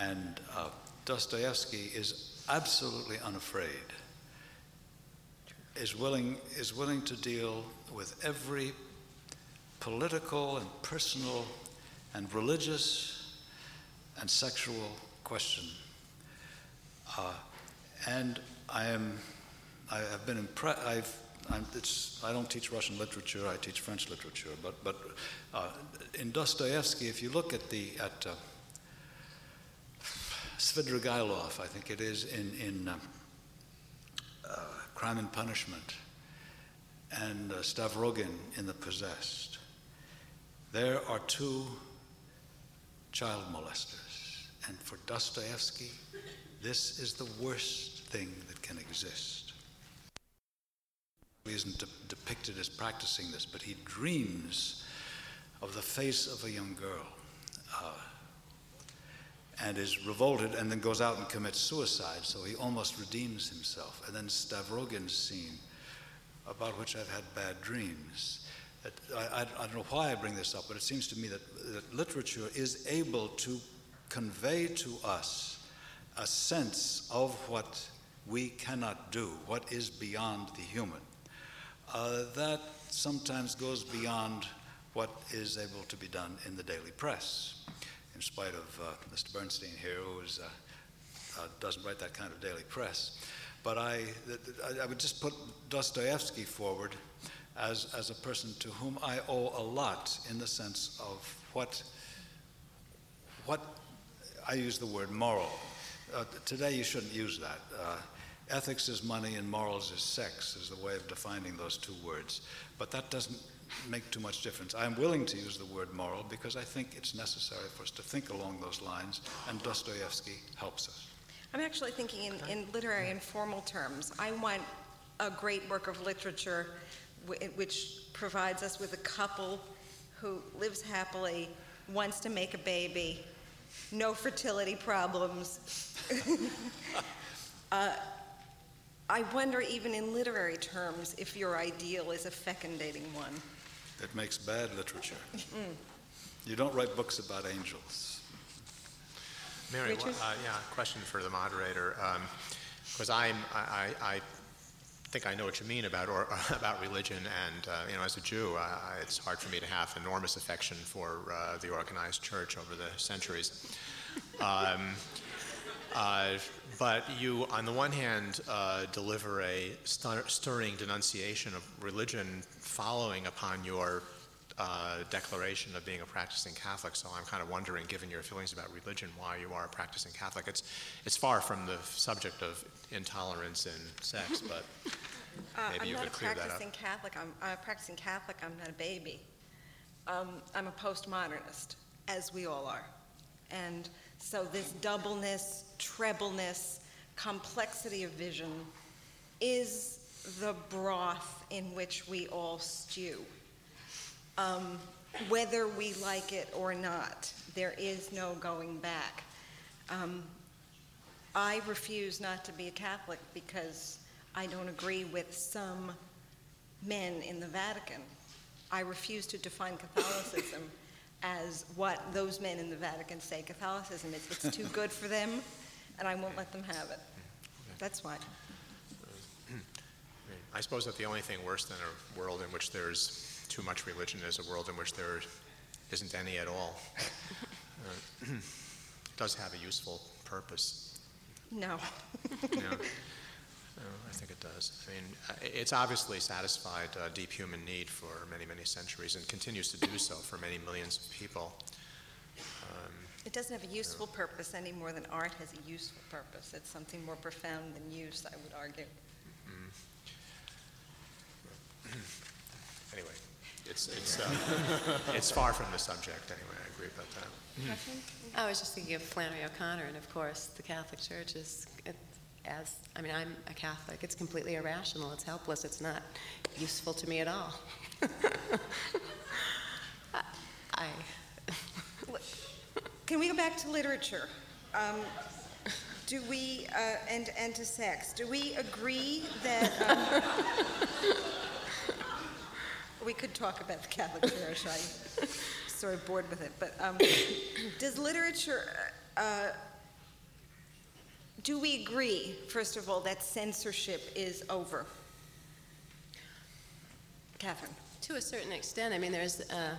Speaker 7: And uh, Dostoevsky is absolutely unafraid, is willing, is willing to deal with every political and personal and religious and sexual question. Uh, and I am, I have been impressed, I've, I don't teach Russian literature, I teach French literature, but, but uh, in Dostoevsky, if you look at the, at uh, Svidrigailov, I think it is, in, in uh, uh, Crime and Punishment, and uh, Stavrogin in The Possessed, there are two child molesters. And for Dostoevsky, this is the worst thing that can exist. He isn't de- depicted as practicing this, but he dreams of the face of a young girl uh, and is revolted and then goes out and commits suicide, so he almost redeems himself. And then Stavrogin's scene, about which I've had bad dreams. I, I, I don't know why I bring this up, but it seems to me that, that literature is able to convey to us a sense of what we cannot do, what is beyond the human. Uh, that sometimes goes beyond what is able to be done in the daily press, in spite of uh, Mr. Bernstein here, who is, uh, uh, doesn't write that kind of daily press. But I, I would just put Dostoevsky forward as, as a person to whom I owe a lot in the sense of what, what I use the word moral. Uh, today you shouldn't use that. Uh, ethics is money and morals is sex, is the way of defining those two words. But that doesn't make too much difference. I'm willing to use the word moral because I think it's necessary for us to think along those lines, and Dostoevsky helps us.
Speaker 2: I'm actually thinking in, in literary and formal terms. I want a great work of literature wh- which provides us with a couple who lives happily, wants to make a baby, no fertility problems. uh, I wonder, even in literary terms, if your ideal is a fecundating one.
Speaker 7: It makes bad literature. You don't write books about angels.
Speaker 3: Mary,
Speaker 2: Richard?
Speaker 3: wha- uh, yeah, question for the moderator. Because I'm, I, I I think I know what you mean about or about religion, and uh, you know, as a Jew, I, I- it's hard for me to have enormous affection for uh, the organized church over the centuries. Um, uh, but you, on the one hand, uh, deliver a stir- stirring denunciation of religion following upon your uh, declaration of being a practicing Catholic. So I'm kind of wondering, given your feelings about religion, why you are a practicing Catholic. It's, it's far from the subject of intolerance and sex, but
Speaker 2: Uh,
Speaker 3: Maybe you could
Speaker 2: a
Speaker 3: clear that up.
Speaker 2: I'm not practicing Catholic. I'm, I'm a practicing Catholic. I'm not a baby. Um, I'm a postmodernist, as we all are. And so this doubleness, trebleness, complexity of vision is the broth in which we all stew. Um, whether we like it or not, there is no going back. Um, I refuse not to be a Catholic because I don't agree with some men in the Vatican. I refuse to define Catholicism as what those men in the Vatican say Catholicism is. It's too good for them, and I won't let them have it. That's why.
Speaker 3: I suppose that the only thing worse than a world in which there's too much religion is a world in which there isn't any at all. Uh, It does have a useful purpose.
Speaker 2: No.
Speaker 3: No, I think it does. I mean, it's obviously satisfied a deep human need for many, many centuries and continues to do so for many millions of people. Um,
Speaker 2: It doesn't have a useful purpose any more than art has a useful purpose. It's something more profound than use, I would argue.
Speaker 3: anyway, it's, it's, uh, it's far from the subject anyway, I agree about that.
Speaker 4: I was just thinking of Flannery O'Connor, and of course, the Catholic Church is, it, as, I mean, I'm a Catholic, it's completely irrational, it's helpless, it's not useful to me at all. I,
Speaker 2: Can we go back to literature? Um, Do we, uh, and, and to sex, do we agree that, um, we could talk about the Catholic Church, I'm sort of bored with it, but um, does literature, uh, do we agree, first of all, that censorship is over? Kathryn?
Speaker 4: To a certain extent, I mean, there's, uh,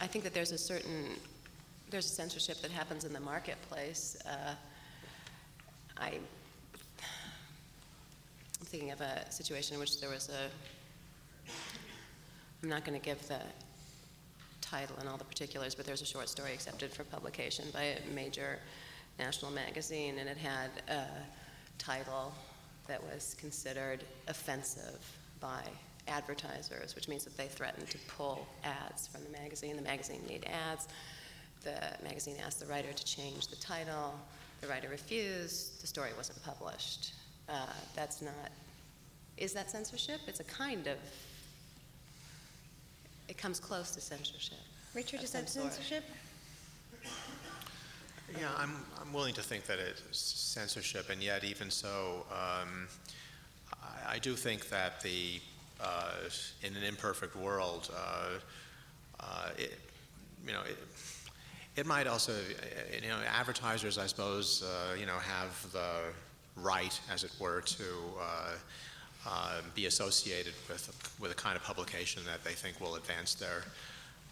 Speaker 4: I think that there's a certain, there's a censorship that happens in the marketplace. Uh, I, I'm thinking of a situation in which there was a, I'm not going to give the title and all the particulars, but there's a short story accepted for publication by a major national magazine, and it had a title that was considered offensive by advertisers, which means that they threatened to pull ads from the magazine. The magazine made ads. The magazine asked the writer to change the title. The writer refused. The story wasn't published. Uh, that's not. Is that censorship? It's a kind of. It comes close to censorship.
Speaker 2: Richard,
Speaker 4: of
Speaker 2: is that
Speaker 4: sort.
Speaker 2: censorship?
Speaker 3: Yeah, I'm, I'm willing to think that it's censorship, and yet even so, um, I, I do think that the, uh, in an imperfect world, uh, uh, it, you know, it, it might also, you know, advertisers, I suppose, uh, you know, have the right, as it were, to uh, uh, be associated with, with a kind of publication that they think will advance their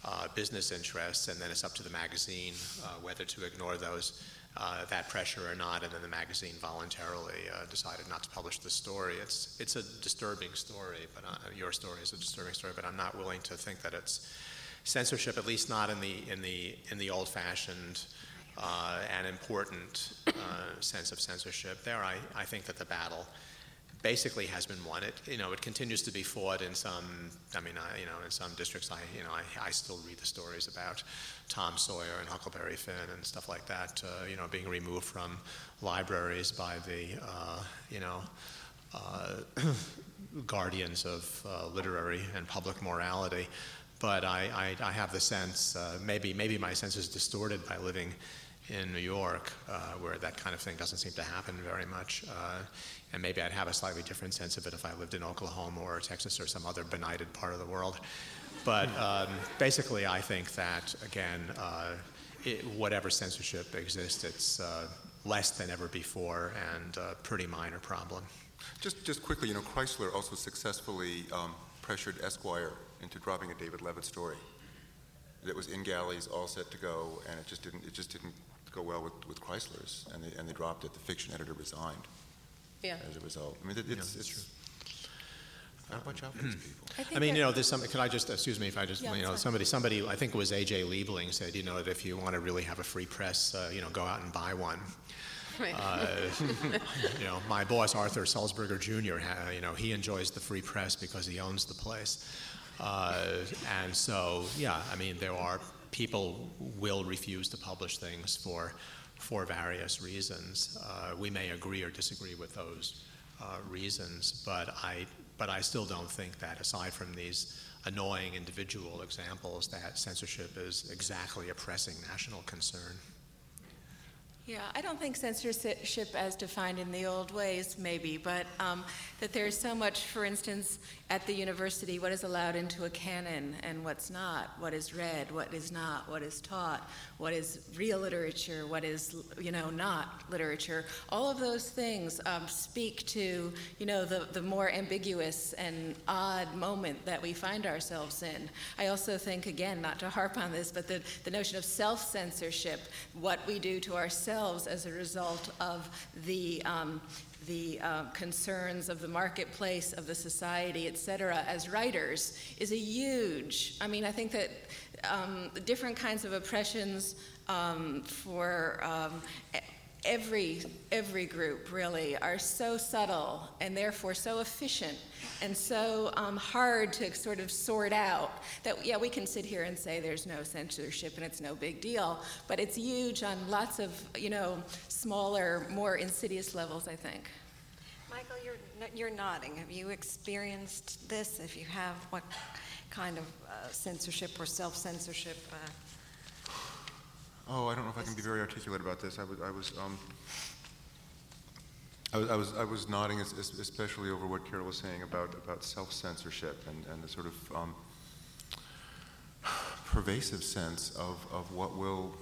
Speaker 3: uh, business interests, and then it's up to the magazine uh, whether to ignore those, uh, that pressure or not, and then the magazine voluntarily decided not to publish the story. It's, it's a disturbing story, but your story is a disturbing story, but I'm not willing to think that it's censorship, at least not in the, in the, in the old-fashioned uh, and important uh, sense of censorship. There, I, I think that the battle basically has been won. It, you know, it continues to be fought in some, I mean, I, you know, in some districts, I, you know, I, I still read the stories about Tom Sawyer and Huckleberry Finn and stuff like that, uh, you know, being removed from libraries by the, uh, you know, uh, guardians of uh, literary and public morality. But I, I, I have the sense, uh, maybe, maybe my sense is distorted by living in New York, uh, where that kind of thing doesn't seem to happen very much. Uh, and maybe I'd have a slightly different sense of it if I lived in Oklahoma or Texas or some other benighted part of the world. But um, basically, I think that, again, uh, it, whatever censorship exists, it's uh, less than ever before and a pretty minor problem.
Speaker 5: Just, just quickly, you know, Chrysler also successfully um, pressured Esquire into dropping a David Leavitt story that was in galleys, all set to go, and it just didn't, it just didn't go well with, with Chrysler's, and they, and they dropped it. The fiction editor resigned
Speaker 4: Yeah.
Speaker 5: as a result. I mean, it, it's, it's, not watch out for these people.
Speaker 3: I mean, you know, there's some, could I just, excuse me if I just,
Speaker 6: Yeah,
Speaker 3: you know, somebody, somebody, I think it was A.J. Liebling said, you know, that if you want to really have a free press, uh, you know, go out and buy one.
Speaker 4: Right.
Speaker 3: Uh, you know, my boss Arthur Sulzberger Jr. Ha, you know, he enjoys the free press because he owns the place, and so yeah, I mean, there are people will refuse to publish things for for various reasons. Uh, we may agree or disagree with those uh, reasons, but I but I still don't think that aside from these annoying individual examples, that censorship is exactly a pressing national concern.
Speaker 6: Yeah, I don't think censorship as defined in the old ways, maybe, but um, that there's so much, for instance, at the university, what is allowed into a canon and what's not, what is read, what is not, what is taught, what is real literature, what is, you know, not literature. All of those things um, speak to, you know, the, the more ambiguous and odd moment that we find ourselves in. I also think, again, not to harp on this, but the, the notion of self censorship, what we do to ourselves as a result of the, um, the uh, concerns of the marketplace, of the society, et cetera, as writers, is a huge. I mean, I think that um, different kinds of oppressions um, for um, every every group really are so subtle and therefore so efficient and so um, hard to sort of sort out that yeah we can sit here and say there's no censorship and it's no big deal but it's huge on lots of you know smaller more insidious levels i think
Speaker 2: Michael, you're, you're nodding. Have you experienced this? If you have, what kind of uh, censorship or self-censorship? Uh,
Speaker 5: Oh, I don't know if I can be very articulate about this. I was, I was, um, I was, I was, I was nodding, es- es- especially over what Carole was saying about, about self-censorship and, and the sort of um, pervasive sense of, of what will,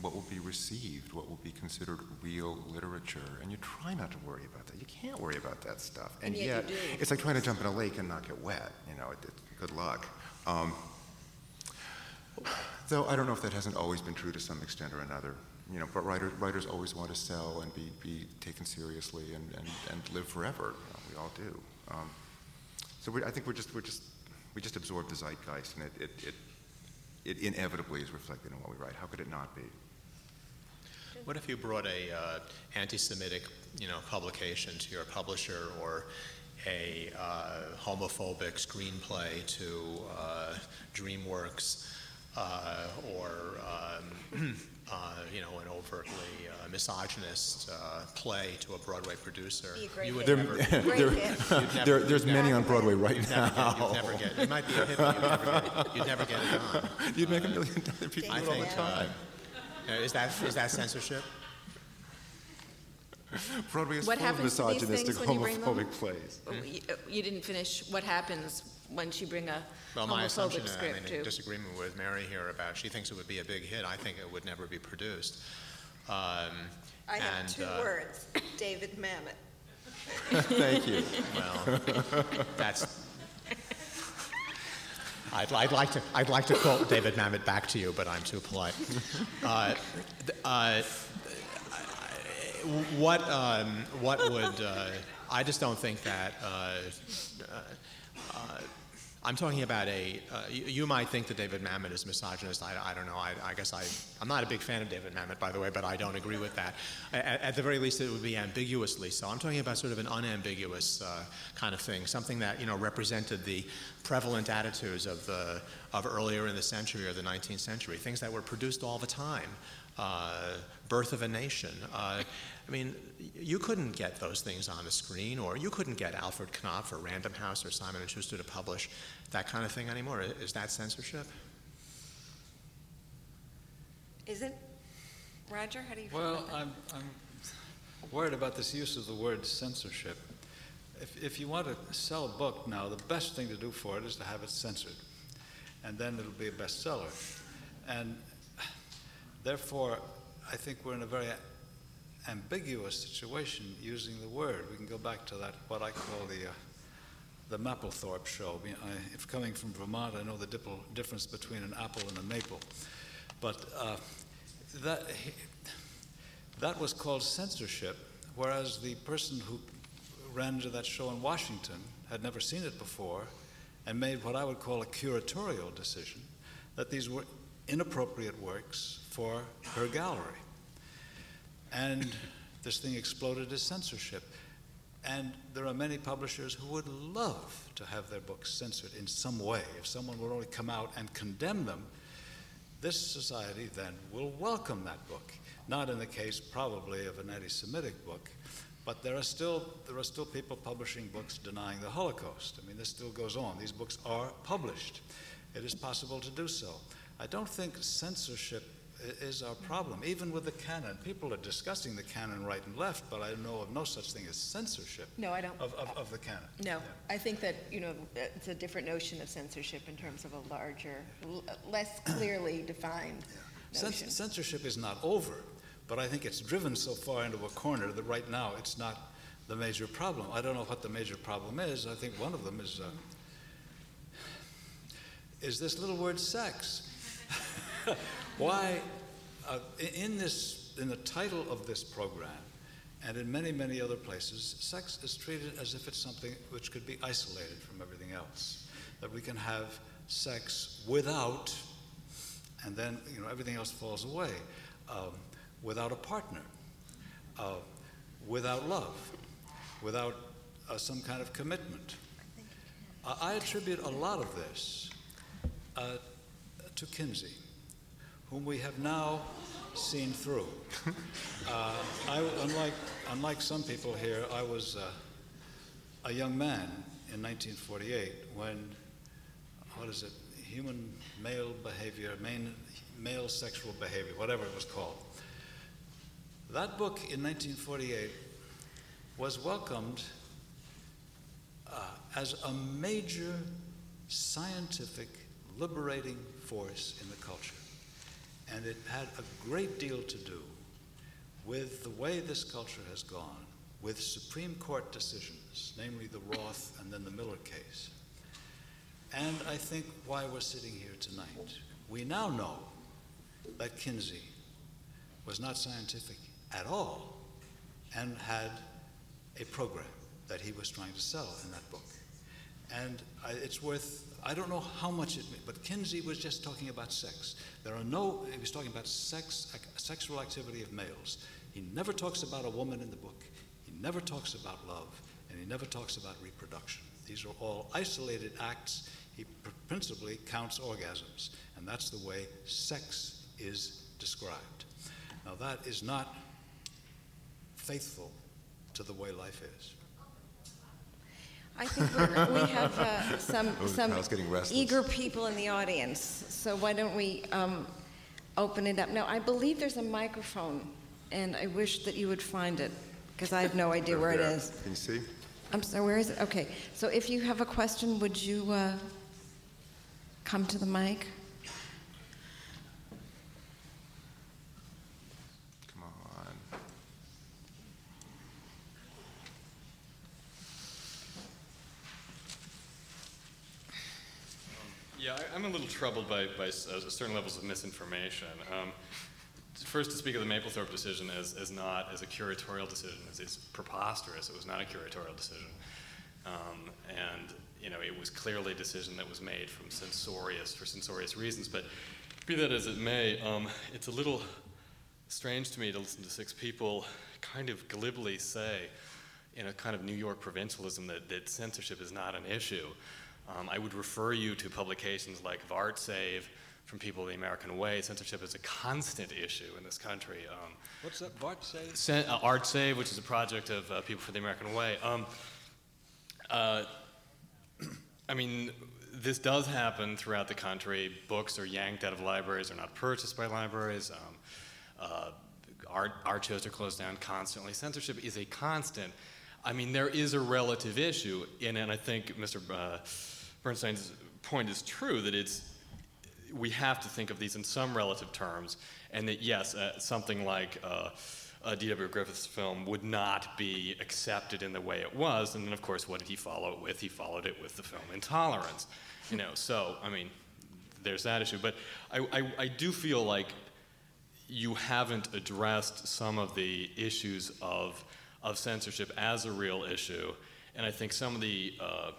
Speaker 5: what will be received, what will be considered real literature. And you try not to worry about that. You can't worry about that stuff.
Speaker 6: And yet you do.
Speaker 5: it's like trying to jump in a lake and not get wet. You know, it, it, good luck. Um, Though I don't know if that hasn't always been true to some extent or another. You know, but writers, writers always want to sell and be, be taken seriously and, and, and live forever. You know, we all do. Um, so we, I think we're just, we're just, we just absorb the zeitgeist, and it, it, it, it inevitably is reflected in what we write. How could it not be?
Speaker 3: What if you brought a uh, anti-Semitic, you know, publication to your publisher, or a uh, homophobic screenplay to uh, DreamWorks, uh, or um, uh, you know, an overtly uh, misogynist uh, play to a Broadway producer?
Speaker 2: Be a great
Speaker 3: you would
Speaker 2: hit.
Speaker 3: never,
Speaker 2: Great
Speaker 3: never-
Speaker 5: there, there's
Speaker 3: you'd
Speaker 5: many on Broadway right
Speaker 3: You'd never,
Speaker 5: now.
Speaker 3: get, you'd never get. It might be a hit, but you'd never get. You'd never get it on.
Speaker 5: You'd make a million dollar people
Speaker 3: I
Speaker 5: do all the
Speaker 3: think. Uh,
Speaker 5: time.
Speaker 3: uh, is that is that censorship?
Speaker 5: Broadway is
Speaker 6: What
Speaker 5: full of
Speaker 6: happens to these
Speaker 5: misogynistic,
Speaker 6: things when you bring them?
Speaker 5: homophobic plays.
Speaker 6: you, you didn't finish what happens when you bring a
Speaker 3: Well, my assumption,
Speaker 6: homophobic
Speaker 3: uh,
Speaker 6: script
Speaker 3: I'm
Speaker 6: to
Speaker 3: in disagreement with Mary here about, she thinks it would be a big hit. I think it would never be produced. Um,
Speaker 2: I have
Speaker 3: and,
Speaker 2: two
Speaker 3: uh,
Speaker 2: words, David Mamet.
Speaker 5: Thank you.
Speaker 3: Well, that's. I'd, I'd like to. I'd like to quote David Mamet back to you, but I'm too polite. Uh, uh, what um, what would uh, I just don't think that. Uh, uh, I'm talking about a. Uh, you, you might think that David Mamet is misogynist. I, I don't know. I, I guess I. I'm not a big fan of David Mamet, by the way, but I don't agree with that. At, at the very least, it would be ambiguously so. I'm talking about sort of an unambiguous uh, kind of thing, something that you know represented the prevalent attitudes of the of earlier in the century or the 19th century, things that were produced all the time. Uh, Birth of a Nation. I mean, you couldn't get those things on the screen, or you couldn't get Alfred Knopf or Random House or Simon and Schuster to publish that kind of thing anymore. Is that censorship?
Speaker 2: Is it? Roger, how do you feel
Speaker 7: Well,
Speaker 2: about that?
Speaker 7: I'm, I'm worried about this use of the word censorship. If, if you want to sell a book now, the best thing to do for it is to have it censored, and then it'll be a bestseller. And therefore, I think we're in a very ambiguous situation using the word. We can go back to that, what I call the, uh, the Mapplethorpe show. I if coming from Vermont, I know the dipple, difference between an apple and a maple. But uh, that, that was called censorship, whereas the person who ran into that show in Washington had never seen it before and made what I would call a curatorial decision that these were inappropriate works for her gallery. And this thing exploded as censorship. And there are many publishers who would love to have their books censored in some way. If someone would only come out and condemn them, this society then will welcome that book. Not in the case, probably, of an anti Semitic book, but there are, still, there are still people publishing books denying the Holocaust. I mean, this still goes on. These books are published. It is possible to do so. I don't think censorship is our problem. Even with the canon, people are discussing the canon right and left, but I know of no such thing as censorship
Speaker 6: No, I don't.
Speaker 7: of, of, of the canon.
Speaker 6: No, I think that, you know, it's a different notion of censorship in terms of a larger, l- less clearly defined notion.
Speaker 7: Censorship is not over, but I think it's driven so far into a corner that right now it's not the major problem. I don't know what the major problem is. I think one of them is uh, is this little word sex. Why, uh, in this, in the title of this program, and in many, many other places, sex is treated as if it's something which could be isolated from everything else. That we can have sex without, and then you know everything else falls away. Um, without a partner, uh, without love, without uh, some kind of commitment. I, I attribute a lot of this uh, to Kinsey, whom we have now seen through. Uh, I, unlike, unlike some people here, I was uh, a young man in 1948 when, what is it, human male behavior, main, male sexual behavior, whatever it was called. That book in 1948 was welcomed uh, as a major scientific liberating force in the culture. And it had a great deal to do with the way this culture has gone, with Supreme Court decisions, namely the Roth and then the Miller case. And I think why we're sitting here tonight. We now know that Kinsey was not scientific at all and had a program that he was trying to sell in that book. And I, it's worth, I don't know how much it, but Kinsey was just talking about sex. There are no, he was talking about sex, sexual activity of males. He never talks about a woman in the book. He never talks about love, and he never talks about reproduction. These are all isolated acts. He principally counts orgasms, and that's the way sex is described. Now, that is not faithful to the way life is.
Speaker 2: I think we have uh, some,
Speaker 5: Oh,
Speaker 2: some
Speaker 5: Kyle's getting restless.
Speaker 2: eager people in the audience, so why don't we um, open it up? Now, I believe there's a microphone, and I wish that you would find it, because I have no idea where it is.
Speaker 5: Can you see?
Speaker 2: I'm sorry, where is it? Okay, so if you have a question, would you uh, come to the mic?
Speaker 5: Come on.
Speaker 8: Yeah, I, I'm a little troubled by, by uh, certain levels of misinformation. Um, first, to speak of the Mapplethorpe decision as, as not as a curatorial decision, it's preposterous. It was not a curatorial decision. Um, and, you know, it was clearly a decision that was made from censorious, for censorious reasons. But be that as it may, um, it's a little strange to me to listen to six people kind of glibly say, in a kind of New York provincialism, that, that censorship is not an issue. Um, I would refer you to publications like ArtSave from People of the American Way. Censorship is a constant issue in this country. Um,
Speaker 7: What's that Bart say?
Speaker 8: Sen- uh, Art Save, which is a project of uh, People for the American Way. Um, uh, I mean, this does happen throughout the country. Books are yanked out of libraries, are not purchased by libraries. Um, uh, art, art shows are closed down constantly. Censorship is a constant. I mean, there is a relative issue, and, and I think Mr. Uh, Bernstein's point is true that it's we have to think of these in some relative terms, and that yes, uh, something like uh, D.W. Griffith's film would not be accepted in the way it was. And then, of course, what did he follow it with? He followed it with the film Intolerance. You know, so I mean, there's that issue. But I, I, I do feel like you haven't addressed some of the issues of of censorship as a real issue, and I think some of the uh,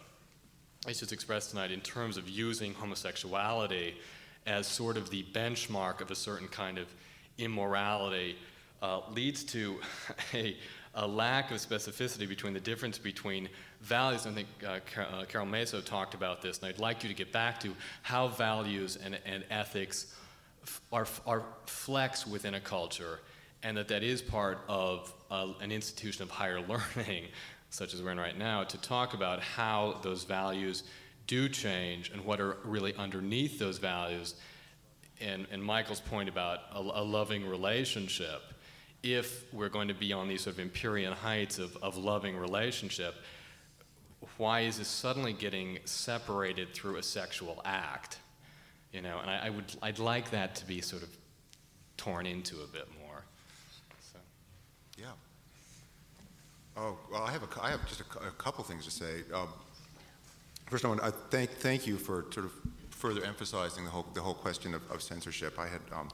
Speaker 8: issues expressed tonight in terms of using homosexuality as sort of the benchmark of a certain kind of immorality uh, leads to a, a lack of specificity between the difference between values. I think uh, uh, Carole Maso talked about this, and I'd like you to get back to how values and, and ethics are, are flex within a culture, and that that is part of uh, an institution of higher learning, such as we're in right now, to talk about how those values do change and what are really underneath those values. And, and Michael's point about a, a loving relationship, if we're going to be on these sort of Empyrean heights of, of loving relationship, why is this suddenly getting separated through a sexual act? You know, and I, I would, I'd like that to be sort of torn into a bit more. So.
Speaker 5: Yeah. Oh, well, I have, a, I have just a, a couple things to say. Um, first, I want to thank, thank you for sort of further emphasizing the whole, the whole question of, of censorship. I had, um,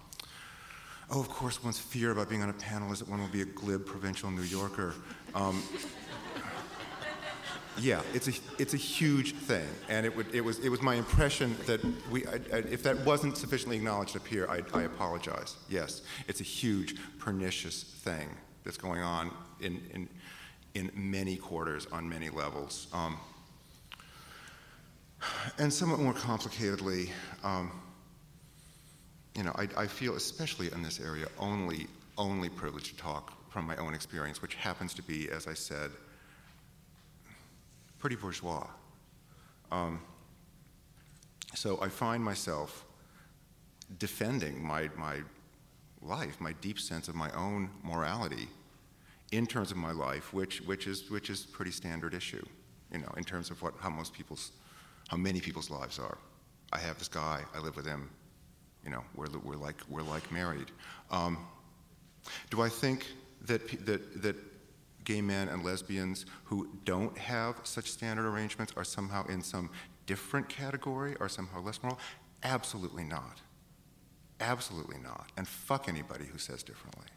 Speaker 5: oh, of course, one's fear about being on a panel is that one will be a glib provincial New Yorker. Um, Yeah, it's a it's a huge thing, and it would it was it was my impression that we I, I, if that wasn't sufficiently acknowledged up here, I, I apologize. Yes, it's a huge pernicious thing that's going on in in in many quarters on many levels, um, and somewhat more complicatedly. Um, you know, I, I feel, especially in this area, only only privileged to talk from my own experience, which happens to be, as I said, pretty bourgeois. Um, so I find myself defending my, my life, my deep sense of my own morality in terms of my life, which, which, is, which is pretty standard issue, you know, in terms of what, how most people's, how many people's lives are. I have this guy, I live with him, you know, we're, we're, like, we're like married. Um, do I think that, that, that gay men and lesbians who don't have such standard arrangements are somehow in some different category or somehow less moral? Absolutely not. Absolutely not. And fuck anybody who says differently.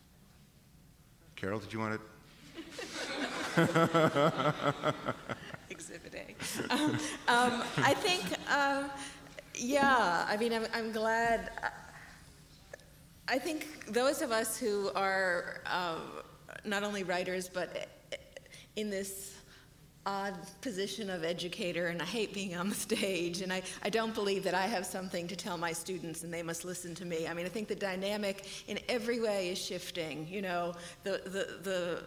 Speaker 5: Carole, did you want
Speaker 6: to? Exhibit A. Um, um, I think, uh, yeah, I mean, I'm, I'm glad. I think those of us who are uh, not only writers, but in this odd position of educator, and I hate being on the stage, and I, I don't believe that I have something to tell my students and they must listen to me. I mean, I think the dynamic in every way is shifting. You know, the, the, the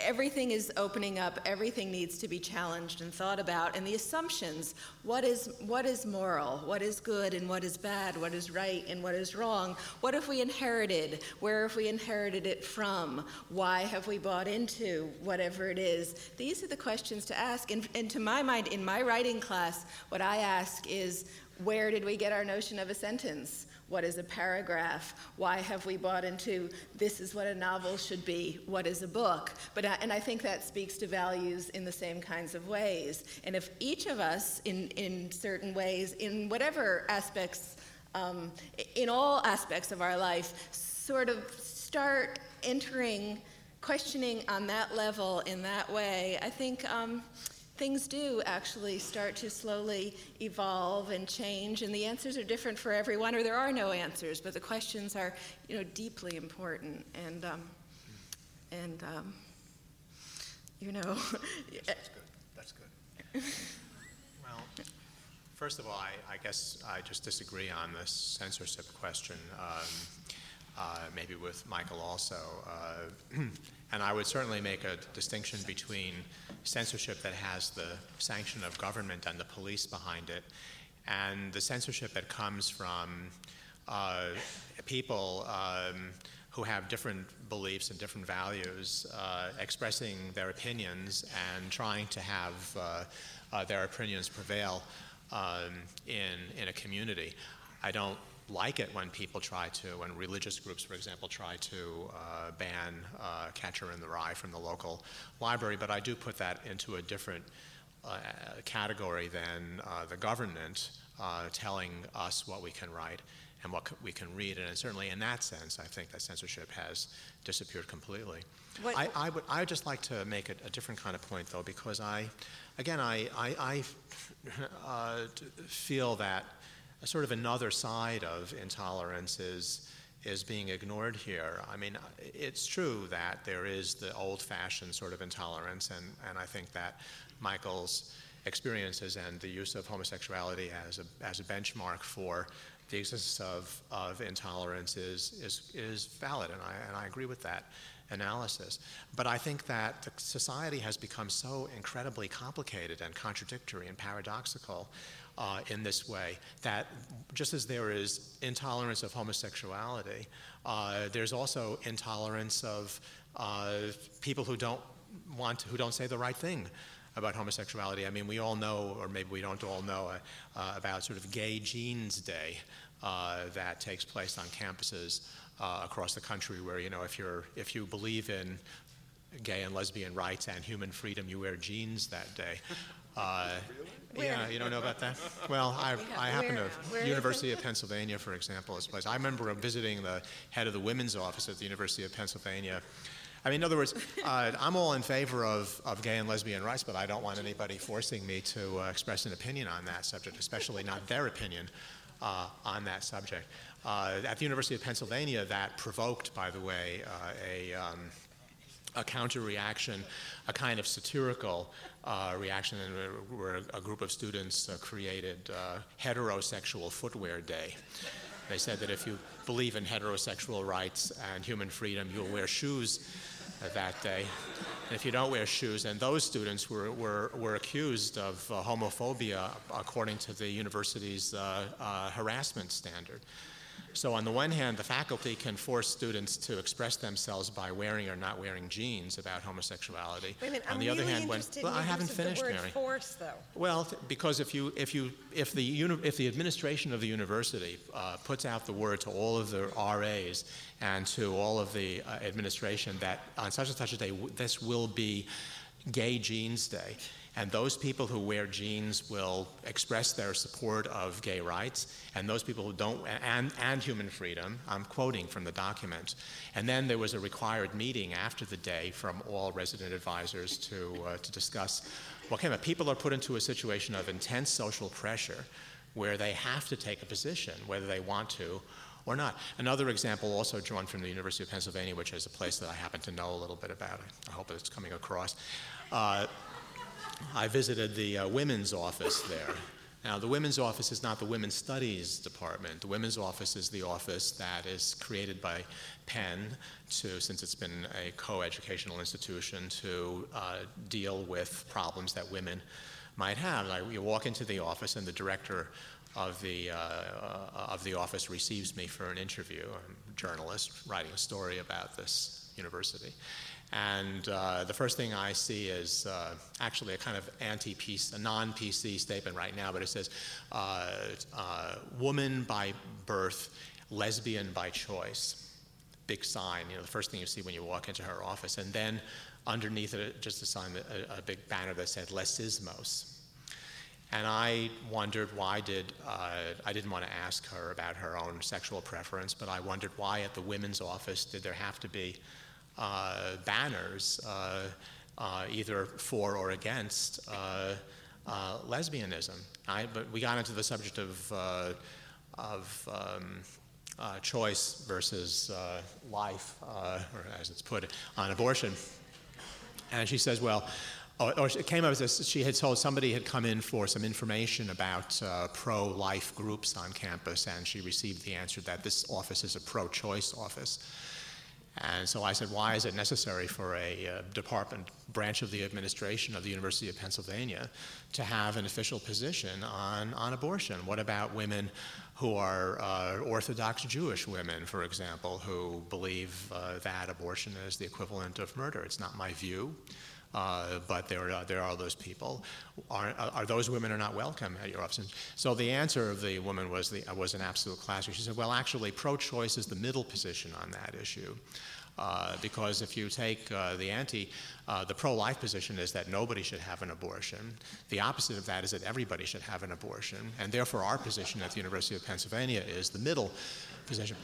Speaker 6: everything is opening up everything needs to be challenged and thought about and the assumptions what is what is moral what is good and what is bad what is right and what is wrong? What have we inherited? Where have we inherited it from? Why have we bought into whatever it is? These are the questions to ask and, and to my mind in my writing class what i ask is where did we get our notion of a sentence what is a paragraph? Why have we bought into this is what a novel should be? What is a book? But and I think that speaks to values in the same kinds of ways. And if each of us, in in certain ways, in whatever aspects, um, in all aspects of our life, sort of start entering questioning on that level in that way, I think. Um, things do actually start to slowly evolve and change, and the answers are different for everyone, or there are no answers, but the questions are, you know, deeply important. And, um, and um, you know.
Speaker 3: That's good. That's good. well, first of all, I, I, guess I just disagree on this censorship question. Um, uh, maybe with Michael also. Uh, and I would certainly make a distinction between censorship that has the sanction of government and the police behind it, and the censorship that comes from uh, people um, who have different beliefs and different values, uh, expressing their opinions and trying to have uh, uh their opinions prevail um, in, in a community. I don't like it when people try to, when religious groups, for example, try to uh, ban uh, Catcher in the Rye from the local library, but I do put that into a different uh, category than uh, the government uh, telling us what we can write and what we can read. And certainly in that sense, I think that censorship has disappeared completely. I, I, would I would just like to make a, a, different kind of point, though, because I, again, I, I, I uh, feel that sort of another side of intolerance is is being ignored here. I mean, it's true that there is the old-fashioned sort of intolerance, and, and I think that Michael's experiences and the use of homosexuality as a, as a benchmark for the existence of, of intolerance is, is, is valid, and I, and I agree with that analysis. But I think that society has become so incredibly complicated and contradictory and paradoxical uh, in this way that just as there is intolerance of homosexuality, uh, there's also intolerance of uh, people who don't want who don't say the right thing about homosexuality. I mean, we all know, or maybe we don't all know, uh, uh, about sort of Gay Jeans Day uh, that takes place on campuses across the country, where you know if you're if you believe in gay and lesbian rights and human freedom, you wear jeans that day. Uh, yeah, you don't know about that? Well, I, I happen to, University of Pennsylvania, for example, is a place. I remember visiting the head of the women's office at the University of Pennsylvania I mean, in other words, uh, I'm all in favor of, of gay and lesbian rights, but I don't want anybody forcing me to uh, express an opinion on that subject, especially not their opinion uh, on that subject. Uh, at the University of Pennsylvania, that provoked, by the way, uh, a, um, a counter reaction, a kind of satirical uh, reaction, where a group of students created Heterosexual Footwear Day. They said that if you believe in heterosexual rights and human freedom, you'll wear shoes that day. And if you don't wear shoes, and those students were, were, were accused of uh, homophobia according to the university's uh, uh, harassment standard. So, on the one hand, the faculty can force students to express themselves by wearing or not wearing jeans about homosexuality.
Speaker 2: Wait a minute,
Speaker 3: on
Speaker 2: I'm
Speaker 3: the other hand, when well, I haven't finished,
Speaker 2: the word
Speaker 3: Mary.
Speaker 2: force, though.
Speaker 3: Well, th- because if you if you if the uni- if the administration of the university uh, puts out the word to all of the RAs and to all of the uh, administration that on such and such a day w- this will be Gay Jeans Day, and those people who wear jeans will express their support of gay rights, and those people who don't, and, and human freedom. I'm quoting from the document. And then there was a required meeting after the day from all resident advisors to, uh, to discuss what came up. People are put into a situation of intense social pressure where they have to take a position, whether they want to or not. Another example, also drawn from the University of Pennsylvania, which is a place that I happen to know a little bit about. I hope it's coming across. Uh, I visited the uh, women's office there. Now, the women's office is not the women's studies department. The women's office is the office that is created by Penn to, since it's been a co-educational institution, to uh, deal with problems that women might have. Like, you walk into the office, and the director of the uh, of the office receives me for an interview. I'm a journalist writing a story about this university, and uh, the first thing I see is uh, actually a kind of anti-PC, a non-PC statement right now, but it says, uh, uh, "Woman by birth, lesbian by choice." Big sign, you know, the first thing you see when you walk into her office, and then underneath it, just a sign, a, a big banner that said "Lesismos." And I wondered why did uh, I didn't want to ask her about her own sexual preference, but I wondered why at the women's office did there have to be banners uh, uh either for or against uh, uh, lesbianism. I, but we got into the subject of of um, choice versus life, or as it's put, on abortion. And she says, well, or, it came up as she had told somebody had come in for some information about uh, pro-life groups on campus, and she received the answer that this office is a pro-choice office. And so I said, why is it necessary for a uh, department branch of the administration of the University of Pennsylvania to have an official position on, on abortion? What about women who are uh, Orthodox Jewish women, for example, who believe uh, that abortion is the equivalent of murder? It's not my view. Uh, but there are, there are those people. Are, are those women are not welcome at your office? So the answer of the woman was, the, was an absolute classic. She said, well, actually, pro-choice is the middle position on that issue. Uh, because if you take uh, the anti, uh, the pro life position is that nobody should have an abortion. The opposite of that is that everybody should have an abortion. And therefore, our position at the University of Pennsylvania is the middle position.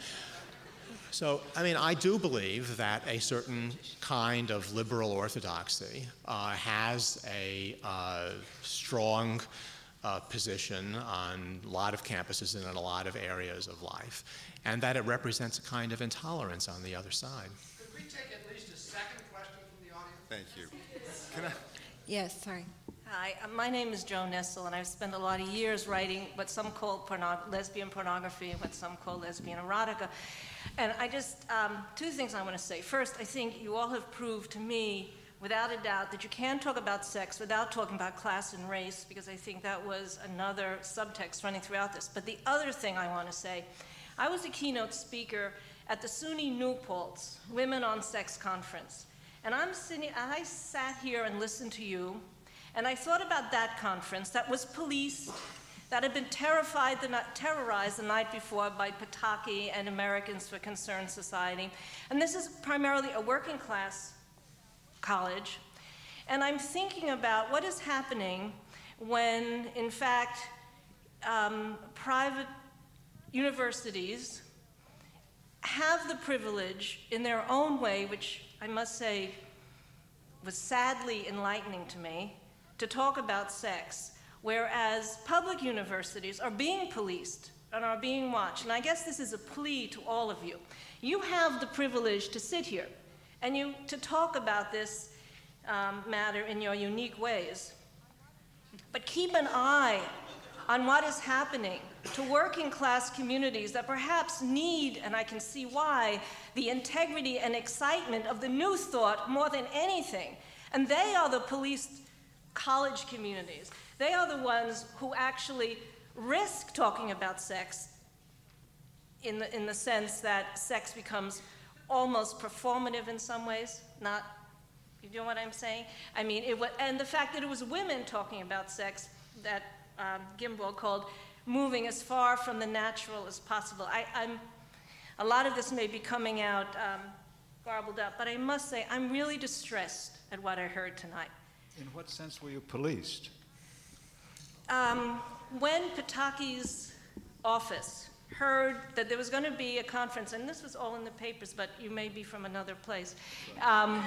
Speaker 3: So, I mean, I do believe that a certain kind of liberal orthodoxy uh, has a uh, strong uh, position on a lot of campuses and in a lot of areas of life, and that it represents a kind of intolerance on the other side.
Speaker 9: Could we take at least a second question from the audience?
Speaker 5: Thank you. Can I?
Speaker 2: Yes, sorry.
Speaker 10: Hi, uh, my name is Joan Nestle, and I've spent a lot of years writing what some call porno- lesbian pornography and what some call lesbian erotica. And I just, um, two things I want to say. First, I think you all have proved to me, without a doubt, that you can talk about sex without talking about class and race, because I think that was another subtext running throughout this. But the other thing I want to say, I was a keynote speaker at the SUNY New Paltz Women on Sex Conference. And I'm sitting, I sat here and listened to you and I thought about that conference that was policed, that had been terrified the, terrorized the night before by Pataki and Americans for Concerned Society. And this is primarily a working class college. And I'm thinking about what is happening when, in fact, um, private universities have the privilege in their own way, which I must say was sadly enlightening to me to talk about sex, whereas public universities are being policed and are being watched. And I guess this is a plea to all of you. You have the privilege to sit here and you to talk about this um, matter in your unique ways. But keep an eye on what is happening to working class communities that perhaps need, and I can see why, the integrity and excitement of the new thought more than anything. And they are the policed college communities. They are the ones who actually risk talking about sex in the, in the sense that sex becomes almost performative in some ways, not, you know what I'm saying? I mean, it and the fact that it was women talking about sex that um, called moving as far from the natural as possible. I, am a lot of this may be coming out um, garbled up, but I must say I'm really distressed at what I heard tonight.
Speaker 7: In what sense were you policed?
Speaker 10: Um, when Pataki's office heard that there was going to be a conference, and this was all in the papers, but you may be from another place. Um,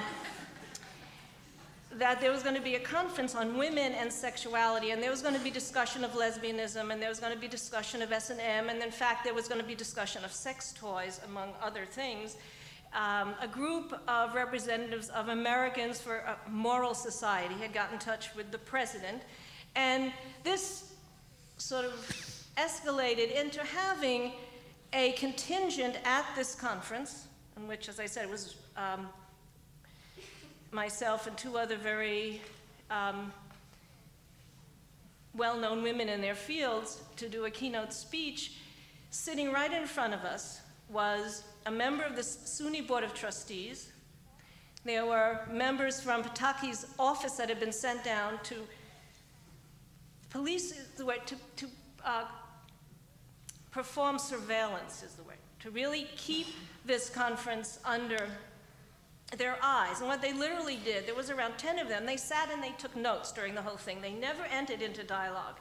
Speaker 10: that there was going to be a conference on women and sexuality, and there was going to be discussion of lesbianism, and there was going to be discussion of S&M, and in fact, there was going to be discussion of sex toys, among other things. Um, a group of representatives of Americans for a Moral Society had got in touch with the president, and this sort of escalated into having a contingent at this conference, in which, as I said, was um, myself and two other very um, well known women in their fields to do a keynote speech. Sitting right in front of us was a member of the SUNY Board of Trustees. There were members from Pataki's office that had been sent down to police, is the way, to, to uh, perform surveillance, is the way, to really keep this conference under their eyes. And what they literally did, there was around 10 of them, they sat and they took notes during the whole thing. They never entered into dialogue.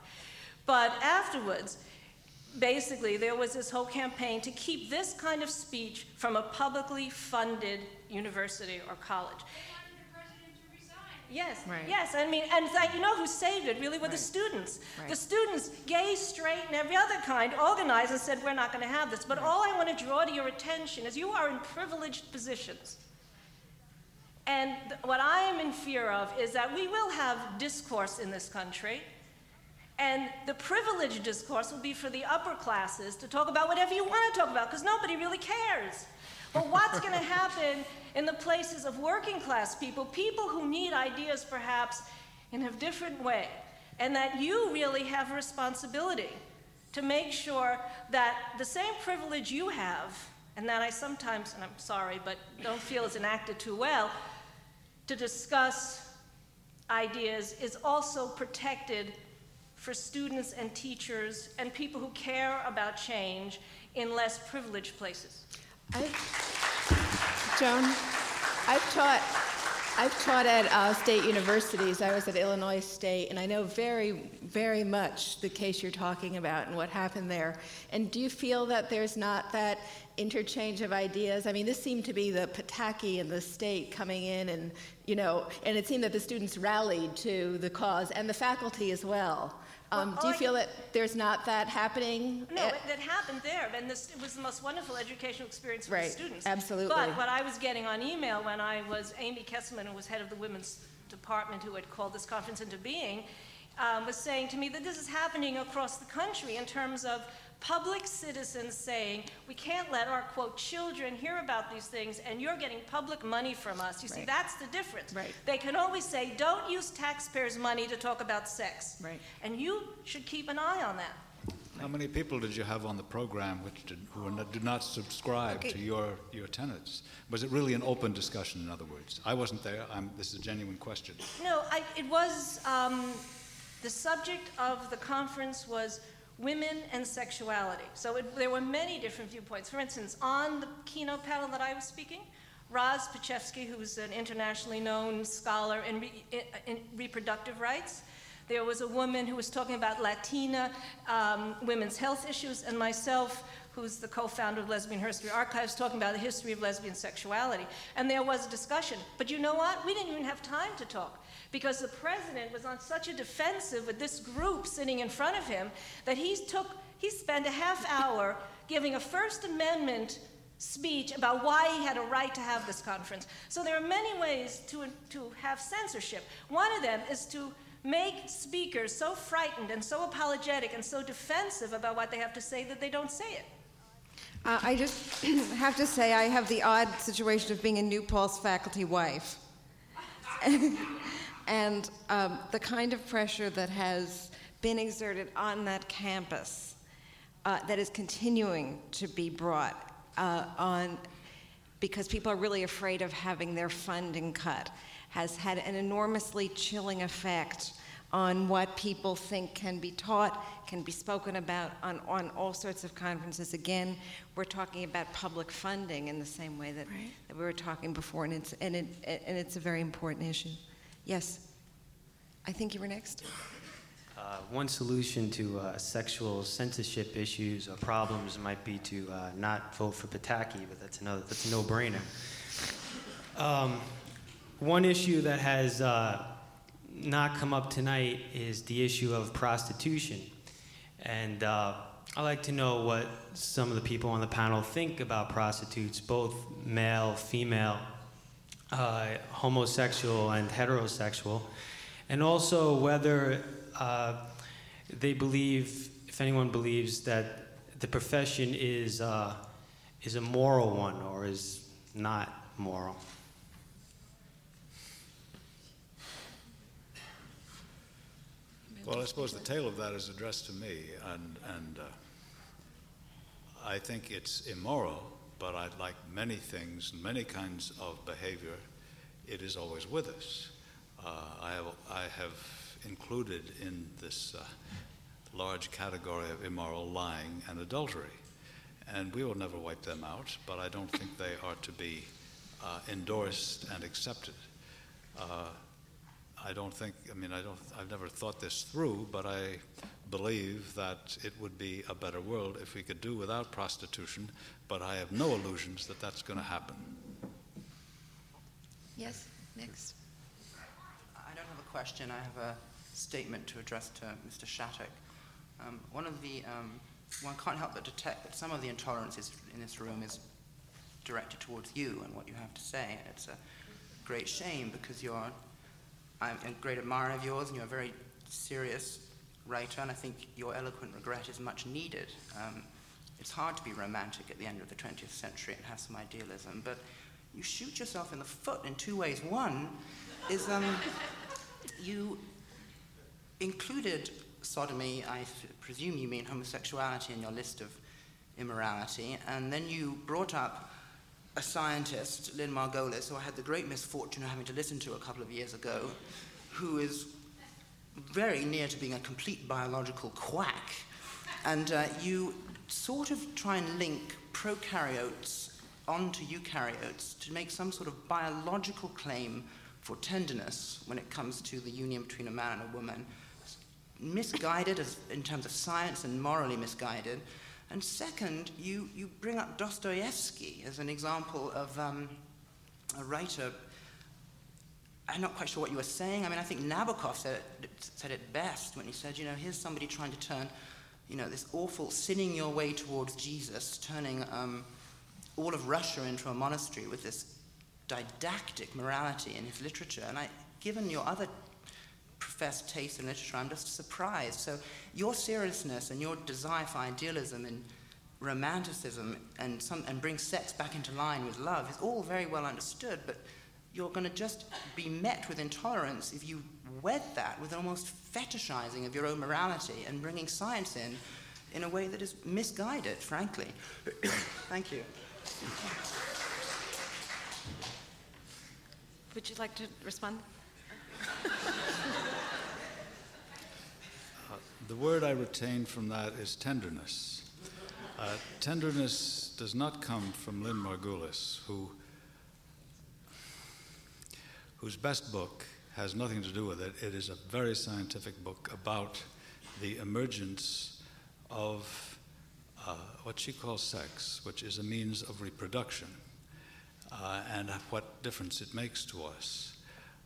Speaker 10: But afterwards, basically, there was this whole campaign to keep this kind of speech from a publicly funded university or college. Yes,
Speaker 6: Right.
Speaker 10: yes. I mean, and you know who saved it really were the students.
Speaker 6: Right.
Speaker 10: The students, gay, straight, and every other kind, organized and said, We're not going to have this. But all I want to draw to your attention is you are in privileged positions. And th- what I am in fear of is that we will have discourse in this country, and the privileged discourse will be for the upper classes to talk about whatever you want to talk about, because nobody really cares. But what's going to happen in the places of working class people, people who need ideas perhaps in a different way, and that you really have a responsibility to make sure that the same privilege you have, and that I sometimes, and I'm sorry, but don't feel is enacted too well, to discuss ideas is also protected for students and teachers and people who care about change in less privileged places.
Speaker 6: I, Joan, I've taught, I've taught at uh, state universities. I was at Illinois State, and I know very, very much the case you're talking about and what happened there. And do you feel that there's not that interchange of ideas? I mean, this seemed to be the Pataki and the state coming in, and you know, and it seemed that the students rallied to the cause and the faculty as well. Um, do you feel that there's not that happening?
Speaker 10: No,
Speaker 6: at-
Speaker 10: it, that happened there, and this, it was the most wonderful educational experience for
Speaker 6: Right,
Speaker 10: the students.
Speaker 6: absolutely.
Speaker 10: But what I was getting on email when I was Amy Kesselman, who was head of the women's department, who had called this conference into being, um, was saying to me that this is happening across the country in terms of public citizens saying, we can't let our, quote, children hear about these things, and you're getting public money from us. You see,
Speaker 6: Right.
Speaker 10: that's the difference.
Speaker 6: Right.
Speaker 10: They can always say, don't use taxpayers' money to talk about sex.
Speaker 6: Right.
Speaker 10: And you should keep an eye on that.
Speaker 7: How many people did you have on the program which did, who were not, did not subscribe to your, your tenets? Was it really an open discussion, in other words? I wasn't there. I'm, this is a genuine question.
Speaker 10: No, I, it was, um, the subject of the conference was women and sexuality. So it, there were many different viewpoints. For instance, on the keynote panel that I was speaking, Roz Petchesky, who's an internationally known scholar in, re, in, reproductive rights, There was a woman who was talking about Latina um, women's health issues, and myself, who's the co-founder of Lesbian Herstory Archives, talking about the history of lesbian sexuality. And there was a discussion. But you know what? We didn't even have time to talk because the president was on such a defensive with this group sitting in front of him that he took he spent a half hour giving a First Amendment speech about why he had a right to have this conference. So there are many ways to, to have censorship. One of them is to make speakers so frightened and so apologetic and so defensive about what they have to say that they don't say it.
Speaker 2: Uh, I just have to say, I have the odd situation of being a New Paltz faculty wife. and um, the kind of pressure that has been exerted on that campus uh, that is continuing to be brought uh, on because people are really afraid of having their funding cut has had an enormously chilling effect on what people think can be taught, can be spoken about on, on all sorts of conferences. Again, we're talking about public funding in the same way that,
Speaker 6: Right.
Speaker 2: that we were talking before, and it's, and, it, and it's a very important issue. Yes? I think you were next.
Speaker 11: Uh, one solution to uh, sexual censorship issues or problems might be to uh, not vote for Pataki, but that's another that's a no-brainer. Um, one issue that has uh, not come up tonight is the issue of prostitution, and uh, I'd like to know what some of the people on the panel think about prostitutes, both male, female, uh, homosexual, and heterosexual, and also whether uh, they believe, if anyone believes, that the profession is, uh, is a moral one or is not moral.
Speaker 7: Well, I suppose the tail of that is addressed to me, and, and uh, I think it's immoral, but I'd like many things, and many kinds of behavior, it is always with us. Uh, I, have, I have included in this uh, large category of immoral lying and adultery, and we will never wipe them out, but I don't think they are to be uh, endorsed and accepted. I don't think, I mean, I don't, I've never thought this through, but I believe that it would be a better world if we could do without prostitution, but I have no illusions that that's going to happen.
Speaker 2: Yes, next.
Speaker 12: I don't have a question. I have a statement to address to Mr. Shattuck. Um, one of the, um, one can't help but detect that some of the intolerances in this room is directed towards you and what you have to say. And it's a great shame because you're, I'm a great admirer of yours and you're a very serious writer, and I think your eloquent regret is much needed. Um, it's hard to be romantic at the end of the 20th century and have some idealism, but you shoot yourself in the foot in two ways. One is um, you included sodomy, I presume you mean homosexuality, in your list of immorality, and then you brought up a scientist, Lynn Margulis, who I had the great misfortune of having to listen to a couple of years ago, who is very near to being a complete biological quack. And uh, you sort of try and link prokaryotes onto eukaryotes to make some sort of biological claim for tenderness when it comes to the union between a man and a woman. Misguided as, in terms of science and morally misguided. And second, you, you bring up Dostoevsky as an example of um, a writer. I'm not quite sure what you were saying. I mean, I think Nabokov said it, said it best when he said, you know, here's somebody trying to turn, you know, this awful sinning your way towards Jesus, turning um, all of Russia into a monastery with this didactic morality in his literature. And I, given your other professed taste in literature, I'm just surprised. So your seriousness and your desire for idealism and romanticism and, some, and bring sex back into line with love is all very well understood, but you're going to just be met with intolerance if you wed that with almost fetishizing of your own morality and bringing science in in a way that is misguided, frankly. Thank you.
Speaker 2: Would you like to respond?
Speaker 7: Uh, the word I retain from that is tenderness. Uh, tenderness does not come from Lynn Margulis, who, whose best book has nothing to do with it. It is a very scientific book about the emergence of uh, what she calls sex, which is a means of reproduction, uh, and what difference it makes to us.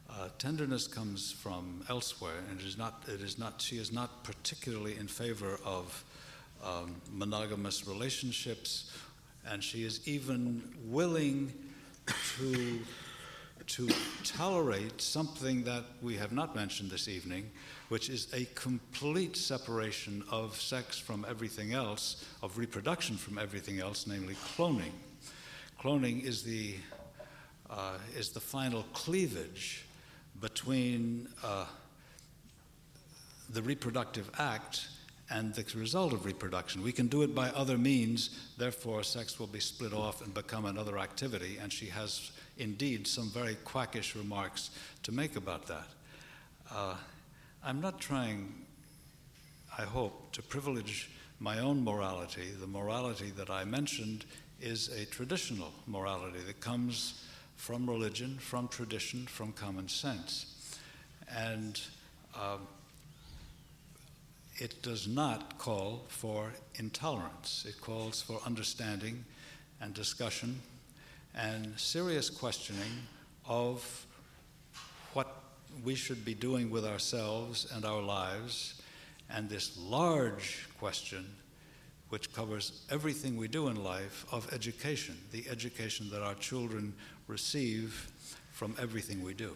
Speaker 7: Uh, tenderness comes from elsewhere, and it is not. It is not. She is not particularly in favor of um, monogamous relationships, and she is even willing to to tolerate something that we have not mentioned this evening, which is a complete separation of sex from everything else, of reproduction from everything else, namely cloning. Cloning is the uh, is the final cleavage between uh, the reproductive act and the result of reproduction. We can do it by other means, therefore, sex will be split off and become another activity, and she has indeed some very quackish remarks to make about that. Uh, I'm not trying, I hope, to privilege my own morality. The morality that I mentioned is a traditional morality that comes from religion, from tradition, from common sense. And um, it does not call for intolerance. It calls for understanding and discussion and serious questioning of what we should be doing with ourselves and our lives, and this large question, which covers everything we do in life, of education, the education that our children receive from everything we do.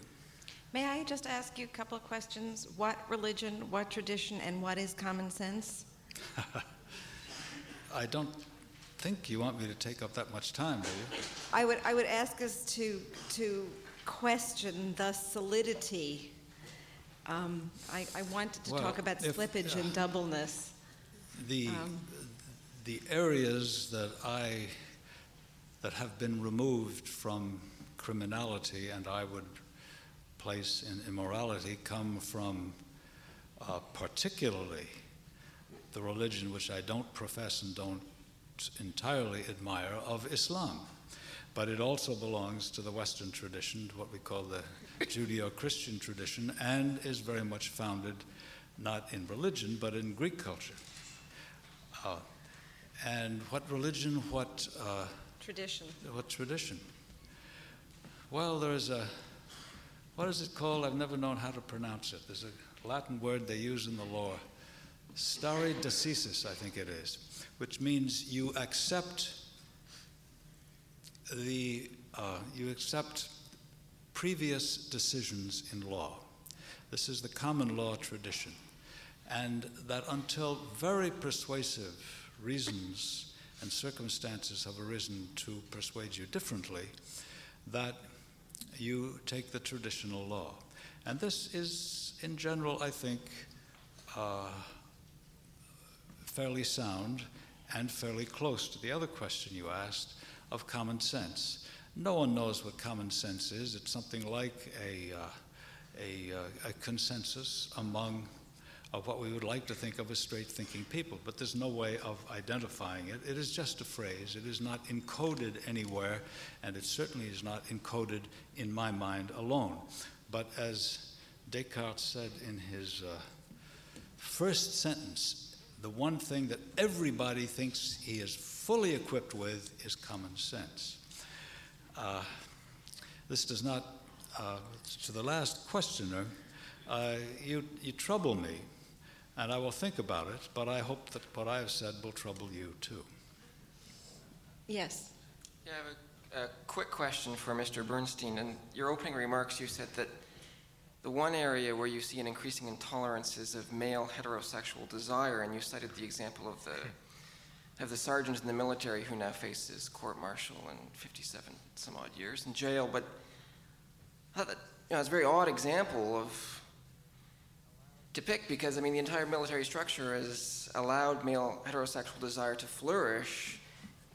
Speaker 2: May I just ask you a couple of questions? What religion, what tradition, and what is common sense?
Speaker 7: I don't think you want me to take up that much time, do you?
Speaker 2: I would, I would ask us to, to question the solidity. Um, I, I wanted to
Speaker 7: Well,
Speaker 2: talk about
Speaker 7: if,
Speaker 2: slippage and
Speaker 7: uh,
Speaker 2: doubleness.
Speaker 7: The,
Speaker 2: Um,
Speaker 7: the areas that I, that have been removed from criminality and I would place in immorality come from uh, particularly the religion which I don't profess and don't entirely admire of Islam. But it also belongs to the Western tradition, to what we call the Judeo Christian tradition, and is very much founded not in religion but in Greek culture. Uh, and what religion, what, uh,
Speaker 2: Tradition.
Speaker 7: what tradition? Well, there's a, what is it called? I've never known how to pronounce it. There's a Latin word they use in the law, stare decisis, I think it is, which means you accept the, uh, you accept previous decisions in law. This is the common law tradition. And that until very persuasive reasons and circumstances have arisen to persuade you differently, that you take the traditional law. And this is, in general, I think, uh, fairly sound and fairly close to the other question you asked of common sense. No one knows what common sense is. It's something like a, uh, a, uh, a consensus among of what we would like to think of as straight thinking people, but there's no way of identifying it. It is just a phrase. It is not encoded anywhere, and it certainly is not encoded in my mind alone. But as Descartes said in his uh, first sentence, the one thing that everybody thinks he is fully equipped with is common sense. Uh, this does not, uh, to the last questioner, uh, you, you trouble me, and I will think about it, but I hope that what I have said will trouble you too.
Speaker 2: Yes.
Speaker 13: Yeah, I have a, a quick question for Mr. Bernstein. In your opening remarks, you said that the one area where you see an increasing intolerance is of male heterosexual desire, and you cited the example of the of the sergeant in the military who now faces court-martial and 57 some odd years in jail. But I thought that you know, it's a very odd example of to pick because I mean the entire military structure has allowed male heterosexual desire to flourish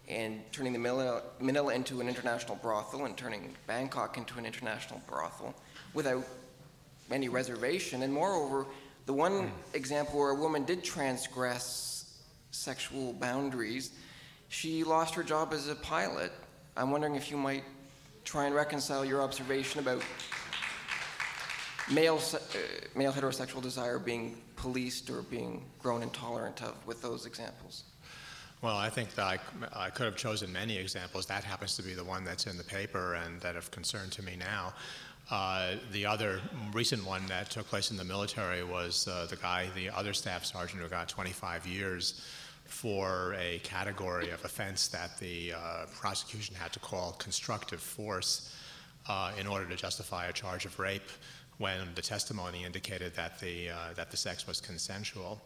Speaker 13: and turning the Manila, Manila into an international brothel and turning Bangkok into an international brothel without any reservation. And moreover, the one mm. example where a woman did transgress sexual boundaries, she lost her job as a pilot. I'm wondering if you might try and reconcile your observation about male, uh, male heterosexual desire being policed or being grown intolerant of with those examples?
Speaker 3: Well, I think that I, I could have chosen many examples. That happens to be the one that's in the paper and that of concern to me now. Uh, the other recent one that took place in the military was uh, the guy, the other staff sergeant who got 25 years for a category of offense that the uh, prosecution had to call constructive force uh, in order to justify a charge of rape when the testimony indicated that the, uh, that the sex was consensual.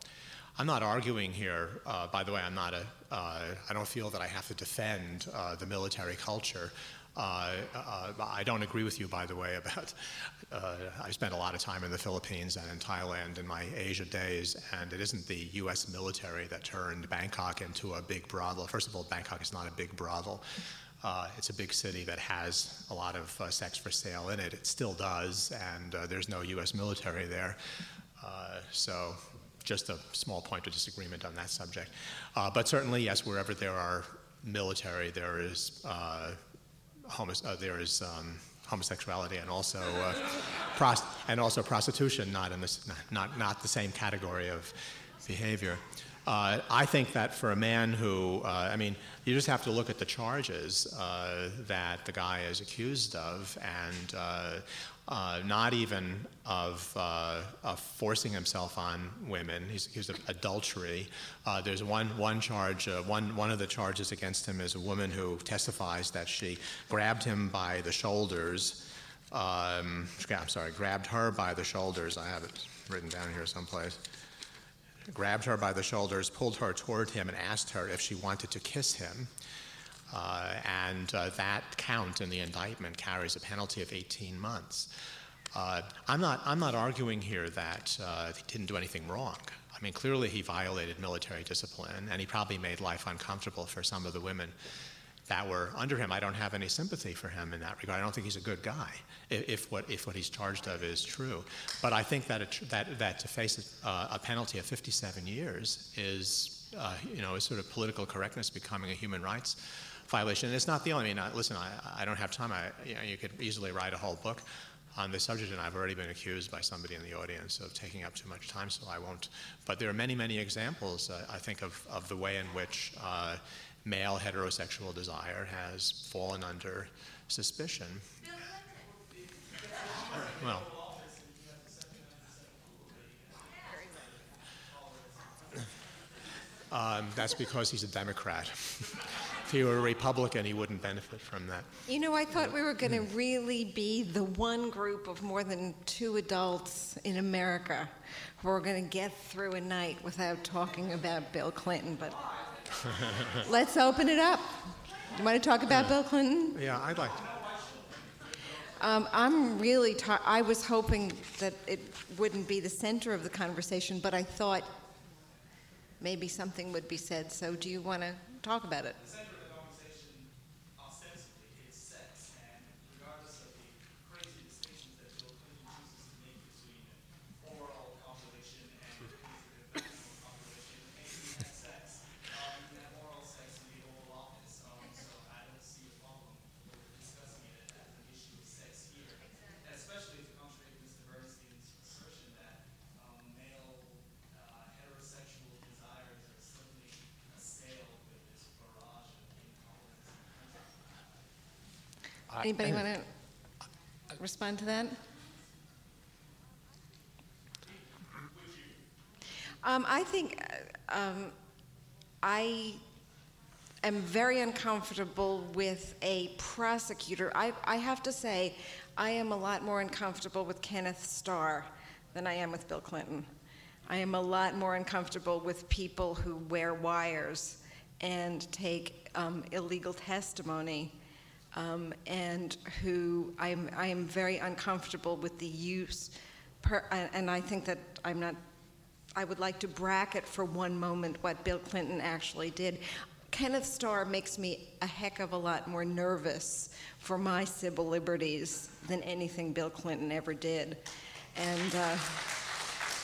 Speaker 3: I'm not arguing here, uh, by the way, I'm not a, uh, I don't feel that I have to defend uh, the military culture. Uh, uh, I don't agree with you, by the way, about. I spent a lot of time in the Philippines and in Thailand in my Asia days, and it isn't the U.S. military that turned Bangkok into a big brothel. First of all, Bangkok is not a big brothel. Uh, it's a big city that has a lot of uh, sex for sale in it. It still does, and uh, there's no U.S. military there. Uh, so, just a small point of disagreement on that subject. Uh, but certainly, yes, wherever there are military, there is uh, there is um, homosexuality and also pros- and also prostitution, not in this, not not the same category of behavior. Uh, I think that for a man who, uh, I mean, you just have to look at the charges uh, that the guy is accused of, and uh, uh, not even of, uh, of, forcing himself on women. He's accused of adultery. there's one, one charge, one, one of the charges against him is a woman who testifies that she grabbed him by the shoulders. Um, I'm sorry, grabbed her by the shoulders. I have it written down here someplace grabbed her by the shoulders, pulled her toward him, and asked her if she wanted to kiss him. Uh, and uh, that count in the indictment carries a penalty of 18 months. Uh, I'm, not, I'm not arguing here that uh, he didn't do anything wrong. I mean, clearly he violated military discipline, and he probably made life uncomfortable for some of the women that were under him. I don't have any sympathy for him in that regard. I don't think he's a good guy if, if what, if what he's charged of is true. But I think that, that, that to face a, uh, a penalty of 57 years is, uh, you know, is sort of political correctness becoming a human rights violation. And it's not the only, I mean, listen, I, I don't have time. I, you, know, you could easily write a whole book on this subject, and I've already been accused by somebody in the audience of taking up too much time, so I won't. But there are many, many examples, uh, I think, of, of the way in which uh, male heterosexual desire has fallen under suspicion. Well, um, that's because he's a Democrat. if he were a Republican, he wouldn't benefit from that.
Speaker 2: You know, I thought we were going to really be the one group of more than two adults in America who are going to get through a night without talking about Bill Clinton, but let's open it up. You want to talk about Bill Clinton?
Speaker 3: Yeah, I'd like to.
Speaker 2: Um, I'm really, ta- I was hoping that it wouldn't be the center of the conversation, but I thought maybe something would be said. So, do you want to talk about it? Anybody want to respond to that? Um, I think uh, um, I am very uncomfortable with a prosecutor. I, I have to say, I am a lot more uncomfortable with Kenneth Starr than I am with Bill Clinton. I am a lot more uncomfortable with people who wear wires and take um, illegal testimony um, and who I'm, I am very uncomfortable with the use, per, and I think that I'm not, I would like to bracket for one moment what Bill Clinton actually did. Kenneth Starr makes me a heck of a lot more nervous for my civil liberties than anything Bill Clinton ever did. And uh,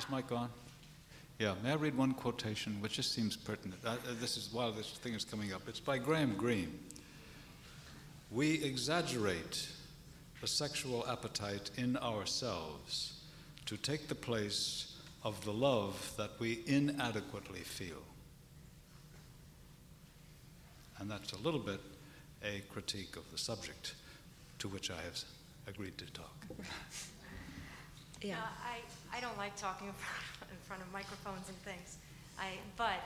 Speaker 2: this
Speaker 7: mic on? Yeah, may I read one quotation which just seems pertinent? Uh, uh, this is while this thing is coming up. It's by Graham Greene. We exaggerate the sexual appetite in ourselves to take the place of the love that we inadequately feel. And that's a little bit a critique of the subject to which I have agreed to talk.
Speaker 14: Yeah. Uh, I, I don't like talking in front, in front of microphones and things. I, but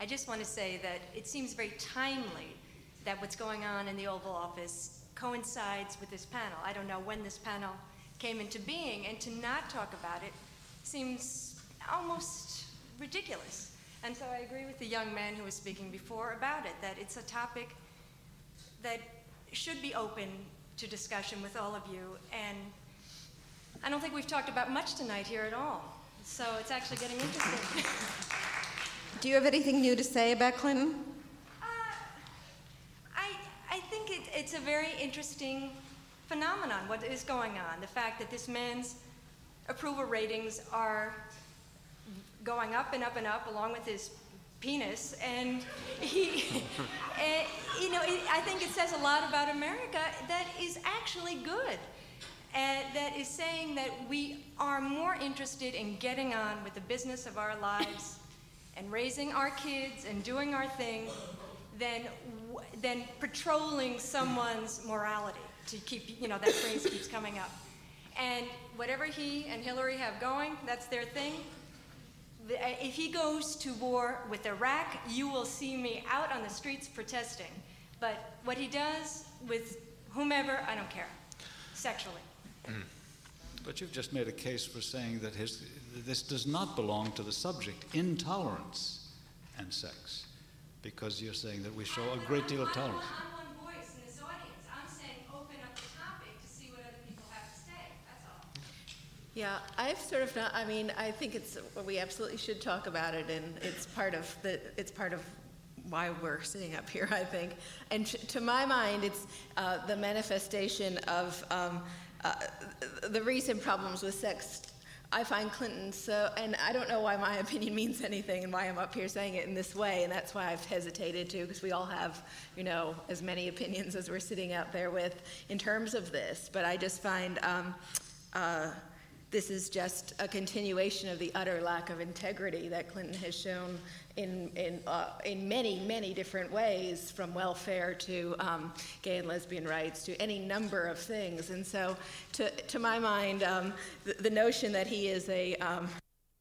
Speaker 14: I just want to say that it seems very timely that what's going on in the Oval Office coincides with this panel. I don't know when this panel came into being, and to not talk about it seems almost ridiculous. And so I agree with the young man who was speaking before about it, that it's a topic that should be open to discussion with all of you. And I don't think we've talked about much tonight here at all. So it's actually getting interesting.
Speaker 2: Do you have anything new to say about Clinton?
Speaker 14: Uh, I, I think it, it's a very interesting phenomenon, what is going on. The fact that this man's approval ratings are going up and up and up along with his penis. And he, and, eh, you know, it, I think it says a lot about America that is actually good. And that is saying that we are more interested in getting on with the business of our lives and raising our kids and doing our thing than, than patrolling someone's morality to keep, you know, that phrase keeps coming up. And whatever he and Hillary have going, that's their thing. Uh, if he goes to war with Iraq, you will see me out on the streets protesting. But what he does with whomever, I don't care, sexually.
Speaker 7: But you've just made a case for saying that his, this does not belong to the subject, intolerance and sex, because you're saying that we show a great deal of tolerance.
Speaker 14: I'm one voice in this audience. I'm saying open up the topic to see what other people have to say. That's all.
Speaker 6: Yeah, I've sort of not, I mean, I think it's, we absolutely should talk about it, and it's part of the, it's part of why we're sitting up here, I think. And t- to my mind, it's uh, the manifestation of um, uh, the recent problems with sex. I find Clinton so, and I don't know why my opinion means anything and why I'm up here saying it in this way, and that's why I've hesitated to, because we all have, you know, as many opinions as we're sitting out there with in terms of this. But I just find um, uh, this is just a continuation of the utter lack of integrity that Clinton has shown in, in, uh, in many, many different ways, from welfare to um, gay and lesbian rights to any number of things. And so, to, to my mind, um, the, the, notion that he is a um,